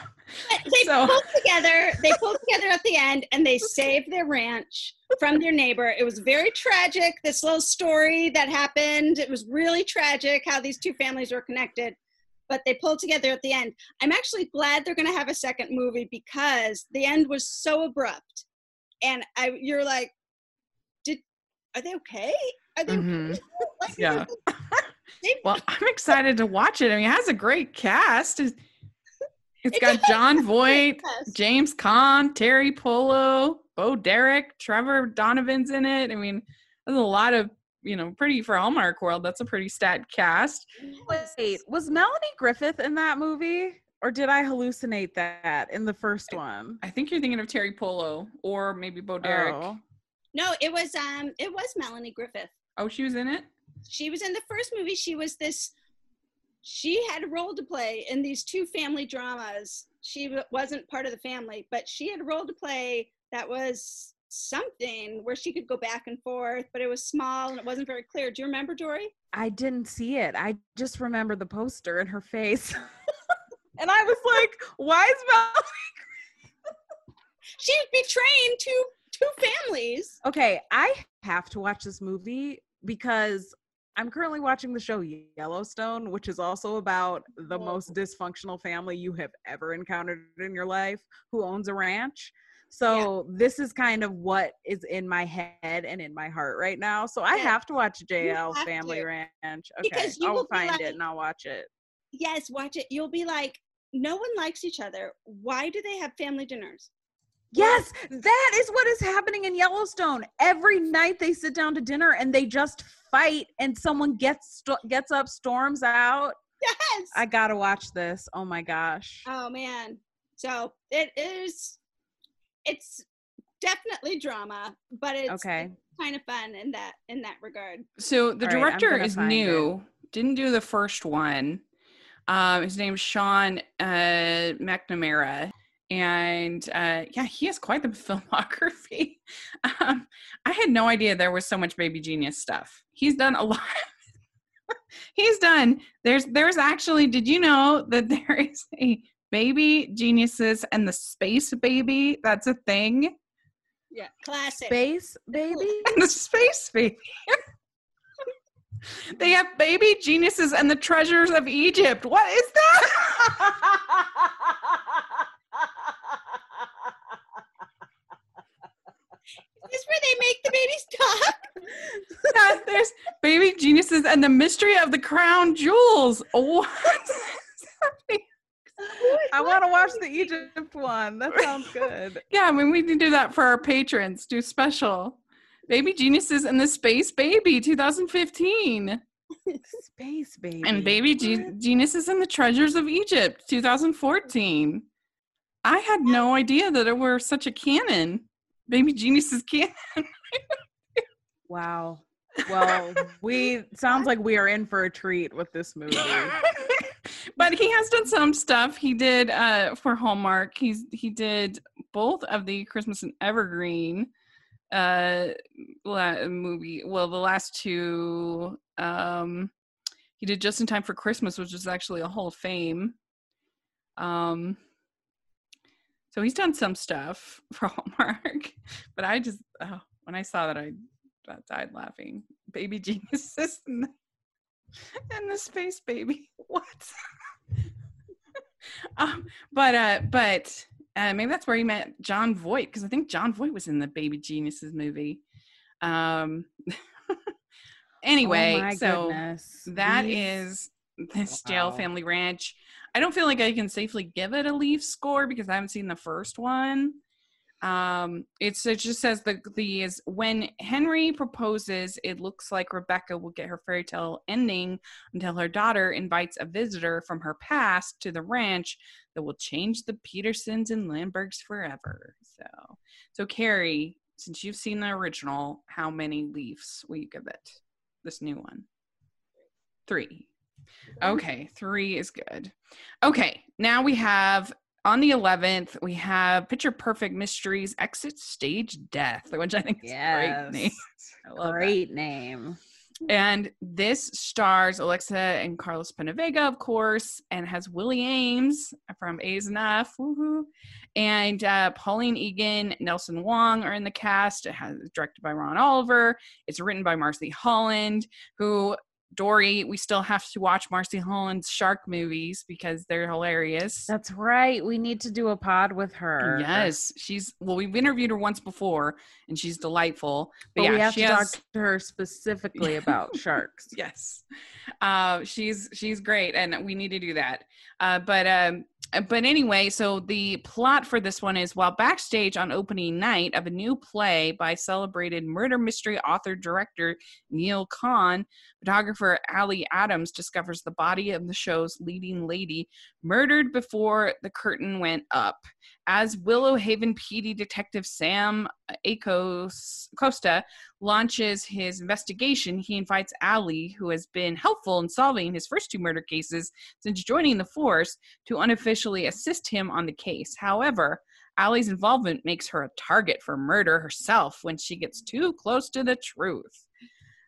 C: But they
A: So-
C: pulled together. They pulled together at the end, and they saved their ranch from their neighbor. It was very tragic. This little story that happened. It was really tragic how these two families were connected. But they pulled together at the end. I'm actually glad they're going to have a second movie because the end was so abrupt, and I you're like, did are they okay? Are they
A: Mhm.
C: like,
A: Yeah. Well, I'm excited to watch it. I mean, it has a great cast. It's it's
C: It
A: got Jon
C: have a great
A: Voight. James Caan, Teri Polo, Bo Derek, Trevor Donovan's in it. I mean, there's a lot of, you know, pretty for Hallmark world. That's a pretty stat cast.
B: Wait, was Melanie Griffith in that movie? Or did I hallucinate that in the first one?
A: I think you're thinking of Teri Polo or maybe Bo Derek. Oh.
C: No, it was um, it was Melanie Griffith.
A: Oh, she was in it?
C: she was in the first movie she was this she had a role to play in these two family dramas she w- wasn't part of the family but she had a role to play that was something where she could go back and forth but it was small and it wasn't very clear do you remember dory
B: I didn't see it. I just remember the poster and her face. and I was like, why is Melanie
C: she was betraying two two families
B: Okay, I have to watch this movie because I'm currently watching the show Yellowstone, which is also about the most dysfunctional family you have ever encountered in your life who owns a ranch. So this is kind of what is in my head and in my heart right now. So I
C: Yeah.
B: have to watch JL
C: have
B: Family
C: to.
B: Ranch. Okay,
C: Because you
B: I'll
C: will
B: find
C: like-
B: it and I'll watch it.
C: yes watch it you'll be like no one likes each other why do they have family dinners
B: Yes, that is what is happening in Yellowstone. Every night they sit down to dinner and they just fight, and someone gets sto- gets up, storms out.
C: yes
B: I gotta watch this. Oh my gosh.
C: Oh man. So it is it's definitely drama, but it's
B: Okay.
C: kind of fun in that in that regard.
A: So the
B: All right, I'm
A: director
B: gonna
A: is
B: find
A: new. Didn't do the first one. Um, his name's Sean uh, McNamara, and uh, yeah, he has quite the filmography. Um, I had no idea there was so much Baby Genius stuff. He's done a lot. He's done. There's there's actually. Did you know that there is a Baby Geniuses and the Space Baby? That's a thing.
C: Yeah, classic.
B: Space baby.
A: And the Space Baby. They have baby geniuses and the treasures of Egypt. What is that?
C: Is this where they make the babies talk?
A: Yeah, there's baby geniuses and the mystery of the crown jewels. What?
B: I want to watch the Egypt one. That sounds good.
A: yeah, I mean, we can do that for our patrons. Do special. Baby geniuses and the space baby 2015.
B: Space baby.
A: And baby ge- geniuses and the treasures of Egypt 2014. I had no idea that it were such a canon. Baby geniuses canon.
B: Wow. Well, we sounds like we are in for a treat with this movie.
A: but he has done some stuff. He did uh for Hallmark. He's he did both of the Christmas and Evergreen uh movie. Well, the last two um he did Just in Time for Christmas, which is actually a Hall of Fame. Um so he's done some stuff for Hallmark, but I just oh, when I saw that I I died laughing. Baby geniuses and the, and the space baby. What? um, but uh, but uh, maybe that's where he met Jon Voight because I think Jon Voight was in the Baby Geniuses movie. Um. anyway,
B: oh
A: so
B: goodness.
A: that
B: These-
A: is this JL
B: Wow.
A: family ranch. I don't feel like I can safely give it a leaf score because I haven't seen the first one. Um, it's it just says the the is when Henry proposes, it looks like Rebecca will get her fairy tale ending until her daughter invites a visitor from her past to the ranch that will change the Petersons and Lambergs forever. So, so Kari, since you've seen the original, how many leaves will you give it? This new one, three. Okay, three is good. Okay, now we have on the 11th, we have Picture Perfect Mysteries Exit Stage Death, which I think is a great name. I love that.
B: Great name.
A: And this stars Alexa and Carlos Penavega, of course, and has Willie Aames from A's Enough, woohoo, and uh, Pauline Egan, Nelson Wong are in the cast. It has directed by Ron Oliver. It's written by Marcy Holland, who Dory, we still have to watch Marcy Holland's shark movies because they're hilarious.
B: That's right. We need to do a pod with her.
A: Yes, she's well. We've interviewed her once before, and she's delightful.
B: But
A: yeah,
B: we have
A: she
B: to
A: has,
B: talk to her specifically about sharks.
A: yes uh she's she's great and we need to do that uh but um Uh, but anyway so the plot for this one is while backstage on opening night of a new play by celebrated murder mystery author director neil kahn photographer ali adams discovers the body of the show's leading lady murdered before the curtain went up as willow haven pd detective sam Acos, costa launches his investigation, he invites Ali, who has been helpful in solving his first two murder cases since joining the force, to unofficially assist him on the case. However, Ali's involvement makes her a target for murder herself when she gets too close to the truth.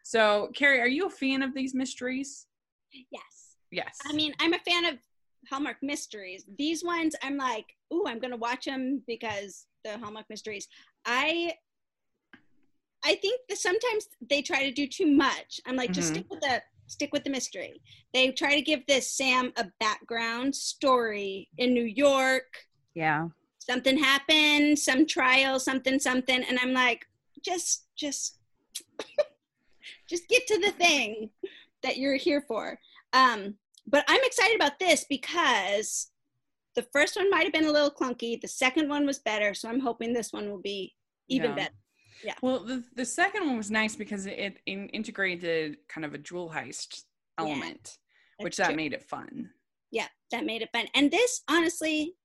A: So, Kari, are you a fan of these mysteries?
C: Yes.
A: Yes.
C: I mean, I'm a fan of Hallmark mysteries. These ones, I'm like, ooh, I'm gonna watch them because the Hallmark mysteries. I I think that sometimes they try to do too much. I'm like, just
A: Mhm.
C: stick with the stick with the mystery. They try to give this Sam a background story in New York.
B: Yeah.
C: Something happened, some trial, something, something, and I'm like, just, just, just get to the thing that you're here for. Um, but I'm excited about this because the first one might have been a little clunky. The second one was better, so I'm hoping this one will be even
A: Yeah.
C: better. Yeah.
A: Well, the, the second one was nice because it, in, integrated kind of a jewel heist
C: Yeah,
A: element, which that
C: true.
A: made it fun.
C: yeah, that made it fun. And this, honestly,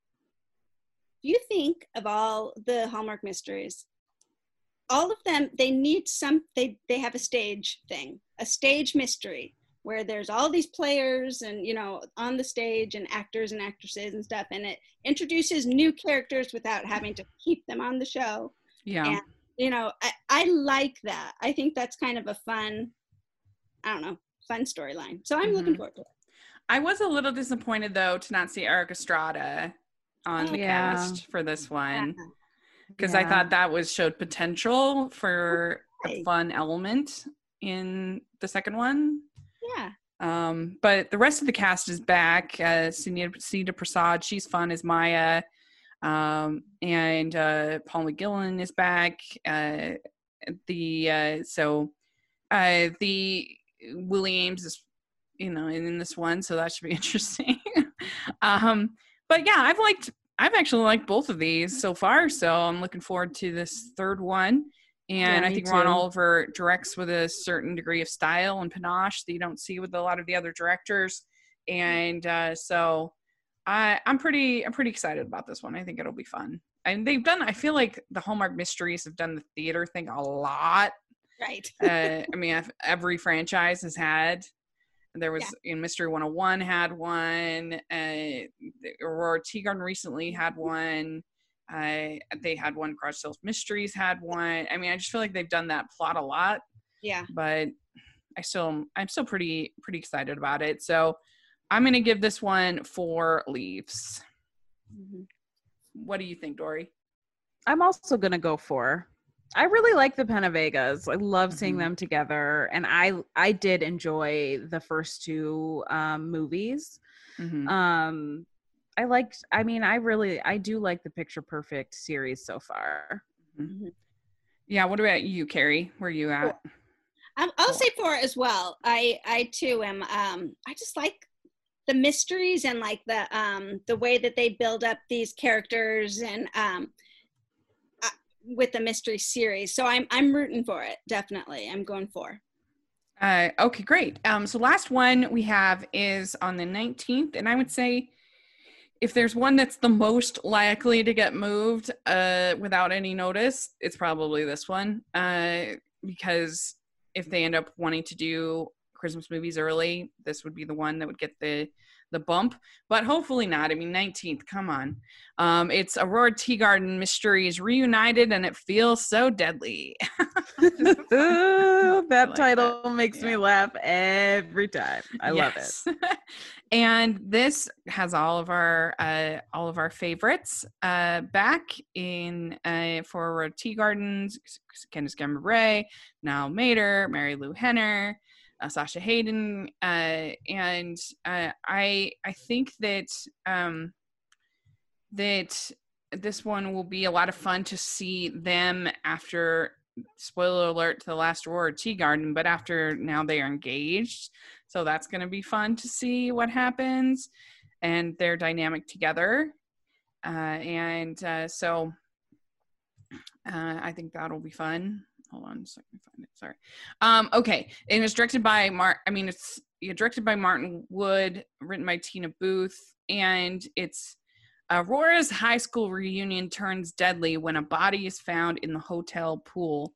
C: if you think of all the Hallmark mysteries, all of them they need some they they have a stage thing a stage mystery where there's all these players and you know on the stage and actors and actresses and stuff and it introduces new characters without having to keep them on the show
A: Yeah.
C: and you know I, I like that i think that's kind of a fun i don't know fun storyline so i'm looking
A: Mhm.
C: forward to it
A: I was a little disappointed though to not see Erik Estrada on
C: Oh,
A: the
B: yeah.
A: cast for this one
C: Yeah.
A: because I thought that was showed potential for a fun element in the second one.
C: Yeah
A: Um, but the rest of the cast is back. Uh, Sunita Prasad, she's fun as Maya, um, and uh, Paul McGillion is back. Uh, the uh, so uh, the Willie Aames is you know in, in this one, so that should be interesting. um, but yeah, I've liked. I've actually liked both of these so far, so I'm looking forward to this third one. And
B: Yeah,
A: I think Ron
B: too.
A: Oliver directs with a certain degree of style and panache that you don't see with a lot of the other directors. And uh, so I, I'm pretty I'm pretty excited about this one. I think it'll be fun. And they've done. I feel like the Hallmark Mysteries have done the theater thing a lot.
C: right
A: Uh, I mean, I've- every franchise has had. There was in Mystery 101 had one. Uh, Aurora Tea Garden recently had one. Uh, they had one. Garage Sales Mysteries had one. I mean, I just feel like they've done that plot a lot
C: yeah
A: but I still I'm still pretty pretty excited about it. So I'm gonna give this one four leaves.
C: Mhm.
A: What do you think, Dory?
B: I'm also gonna go for. I really like the Vegas. I love seeing
A: Mhm.
B: them together, and I I did enjoy the first two um, movies.
A: Mhm.
B: Um, I liked. I mean, I really I do like the Picture Perfect series so far.
A: Yeah. What about you, Kari? Where are you at?
C: I'll, I'll
A: Cool.
C: say four as well. I I too am. Um, I just like the mysteries and like the um the way that they build up these characters and um uh, with the mystery series. So I'm I'm rooting for it. Definitely, I'm going for.
A: Uh, okay, great. Um, so last one we have is on the 19th, and I would say if there's one that's the most likely to get moved uh, without any notice, it's probably this one. Uh, because if they end up wanting to do Christmas movies early, this would be the one that would get the the bump. But hopefully not. I mean, 19th, come on. Um, it's Aurora Tea Garden Mysteries reunited, and it feels so deadly.
B: Ooh, that
A: like
B: title
A: that.
B: makes me laugh every time. I love it.
A: And this has all of our uh, all of our favorites uh, back in uh, for Aurora Tea Gardens, Candace Cameron Niall Matter, Mary Lou Henner, uh, Sasha Hayden, uh, and uh, I I think that um, that this one will be a lot of fun to see them after spoiler alert to the last Aurora Tea Garden, but after now they are engaged. So that's going to be fun to see what happens and their dynamic together. Uh, and uh, so uh, I think that'll be fun. Hold on second, let me find it. Sorry. Um, okay, and it's directed by Mark. I mean, it's yeah, directed by Martin Wood, written by Teena Booth, and it's Aurora's high school reunion turns deadly when a body is found in the hotel pool.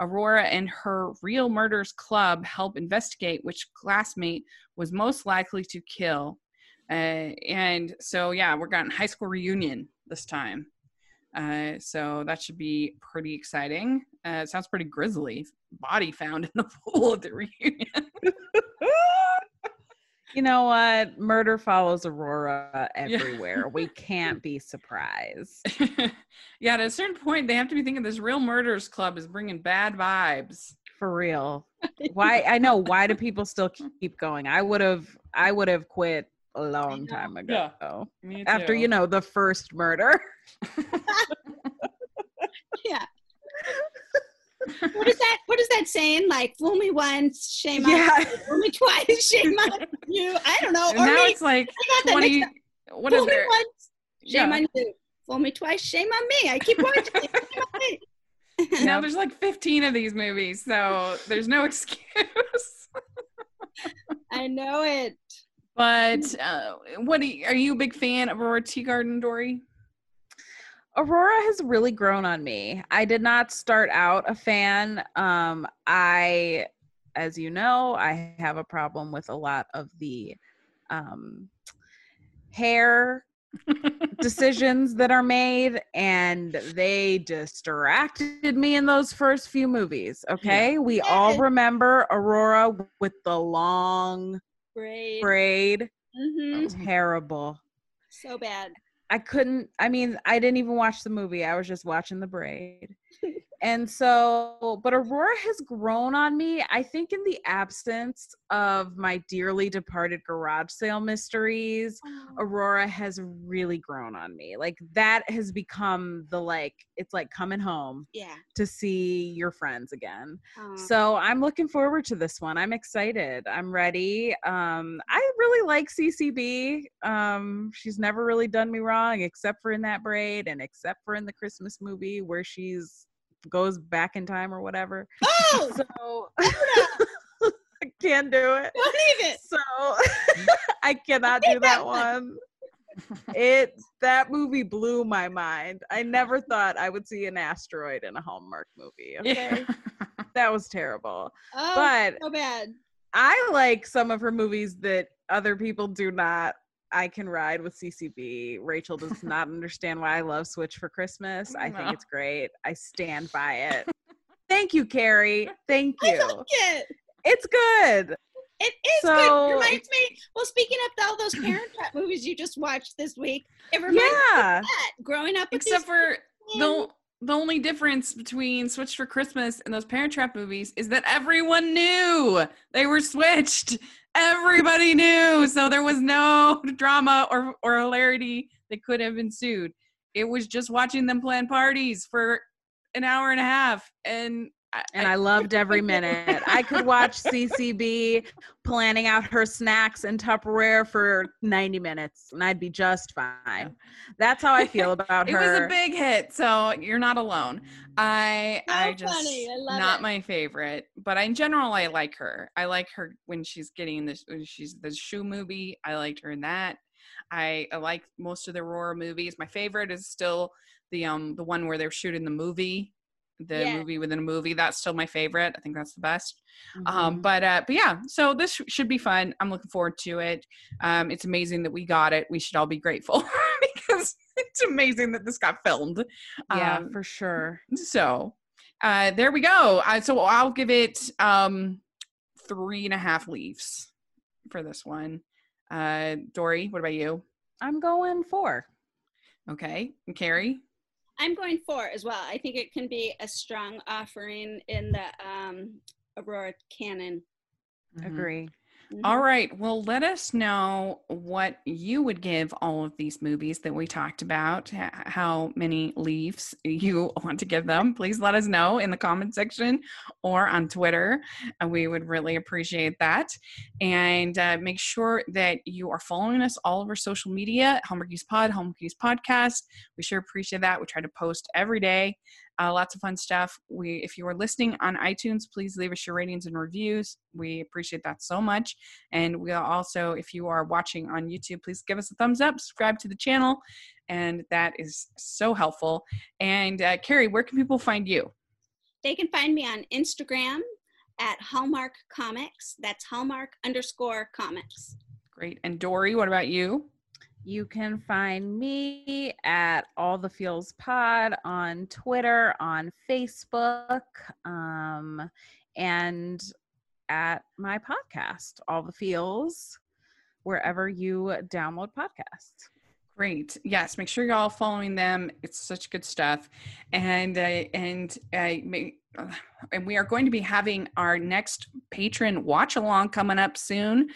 A: Aurora and her Real Murders Club help investigate which classmate was most likely to kill. Uh, and so, yeah, we're getting high school reunion this time. Uh, so that should be pretty exciting. Uh, it sounds pretty grisly. Body found in the pool at the reunion.
B: You know what? Murder follows Aurora everywhere. we can't be surprised.
A: yeah, at a certain point, they have to be thinking this Real Murders Club is bringing bad vibes.
B: For real. Why I know why do people still keep going? I would have I would have quit a long time ago.
A: Me
B: After you know the first murder.
C: Yeah. what is that? What is that saying? Like, fool me once, shame on
B: Yeah.
C: you. Fool me twice, shame on you. I don't know.
A: And
C: Or
A: now
C: me,
A: it's like
C: I got that
A: 20.
C: mixed
A: What
C: fool
A: is
C: me
A: there?
C: once, shame
A: Yeah.
C: on you. Fool me twice, shame on me. I keep watching. it. On.
A: Now there's like 15 of these movies, so there's no excuse.
C: I know it.
A: But uh, what do you, are you a big fan of Aurora Tea Garden, Dory?
B: Aurora has really grown on me. I did not start out a fan. Um, I, as you know, I have a problem with a lot of the um, hair decisions that are made, and they distracted me in those first few movies. Okay, we all remember Aurora with the long
C: Great.
B: braid.
C: hmm
B: Terrible.
C: So bad.
B: I couldn't I mean, I didn't even watch the movie. I was just watching the braid. and so, but Aurora has grown on me. I think in the absence of my dearly departed garage sale mysteries, Aurora has really grown on me. Like that has become the like it's like coming home
C: Yeah.
B: to see your friends again. So I'm looking forward to this one. I'm excited. I'm ready. Um, I really like CCB. Um, she's never really done me wrong, except for in that braid, and except for in the Christmas movie where she's goes back in time or whatever.
C: oh,
B: So I can't do it.
C: don't even.
B: So I cannot do that one. It that movie blew my mind. I never thought I would see an asteroid in a Hallmark movie. Okay.
A: Yeah.
B: That was terrible.
C: Oh,
B: But
C: so bad.
B: I like some of her movies that other people do not. I can ride with CCB. Rachel does not understand why I love Switch for Christmas. I think it's great. I stand by it. Thank you, Kari. Thank
C: I
B: you.
C: like it.
B: It's good.
C: It is good.
B: So-
C: It reminds me. Well, speaking of all those Parent Trap movies you just watched this week, it reminds me of that. Growing up,
A: Except for the the only difference between Switch for Christmas and those Parent Trap movies is that everyone knew they were switched. Everybody knew, so there was no drama or or hilarity that could have ensued. It was just watching them plan parties for an hour and a half, and
B: And I loved every minute. I could watch CCB planning out her snacks in Tupperware for 90 minutes and I'd be just fine. That's how I feel about
A: it
B: her.
A: It was a big hit, so you're not alone. I
C: So
A: I just
C: funny. I love
A: not
C: it.
A: my favorite, but in general I like her. I like her when she's getting this. when She's the shoe movie. I liked her in that. I, I like most of the Aurora movies. My favorite is still the um the one where they're shooting the movie, the
C: Yeah.
A: movie within a movie. That's still my favorite. I think that's the best. Um,
B: Mhm.
A: but uh, but yeah, so this sh- should be fun. I'm looking forward to it. Um, it's amazing that we got it. We should all be grateful because it's amazing that this got filmed.
B: yeah,
A: Um,
B: for sure.
A: so uh, there we go. Uh, so I'll give it um, three and a half leaves for this one. Uh, Dory, what about you?
B: I'm going four.
A: Okay, and Kari.
C: I'm going for as well. I think it can be a strong offering in the um, Aurora canon.
A: Mhm.
B: Agree.
A: All right. Well, let us know what you would give all of these movies that we talked about, how many leaves you want to give them. Please let us know in the comment section or on Twitter. Uh, we would really appreciate that. And uh, make sure that you are following us all over social media Hallmarkies Pod, Hallmarkies Podcast. We sure appreciate that. We try to post every day. Uh, lots of fun stuff. We, if you are listening on iTunes, please leave us your ratings and reviews. We appreciate that so much. And we also, if you are watching on YouTube, please give us a thumbs up, subscribe to the channel, and that is so helpful. And uh, Kari, where can people find you?
C: They can find me on Instagram at Hallmark Comics. That's Hallmark underscore comics.
A: Great. And Dory, what about you?
B: You can find me at All the Feels Pod on Twitter, on Facebook, um, and at my podcast, All the Feels, wherever you download podcasts.
A: Great. Yes, make sure you're all following them. It's such good stuff. And uh, and uh, uh, and we are going to be having our next patron watch along coming up soon.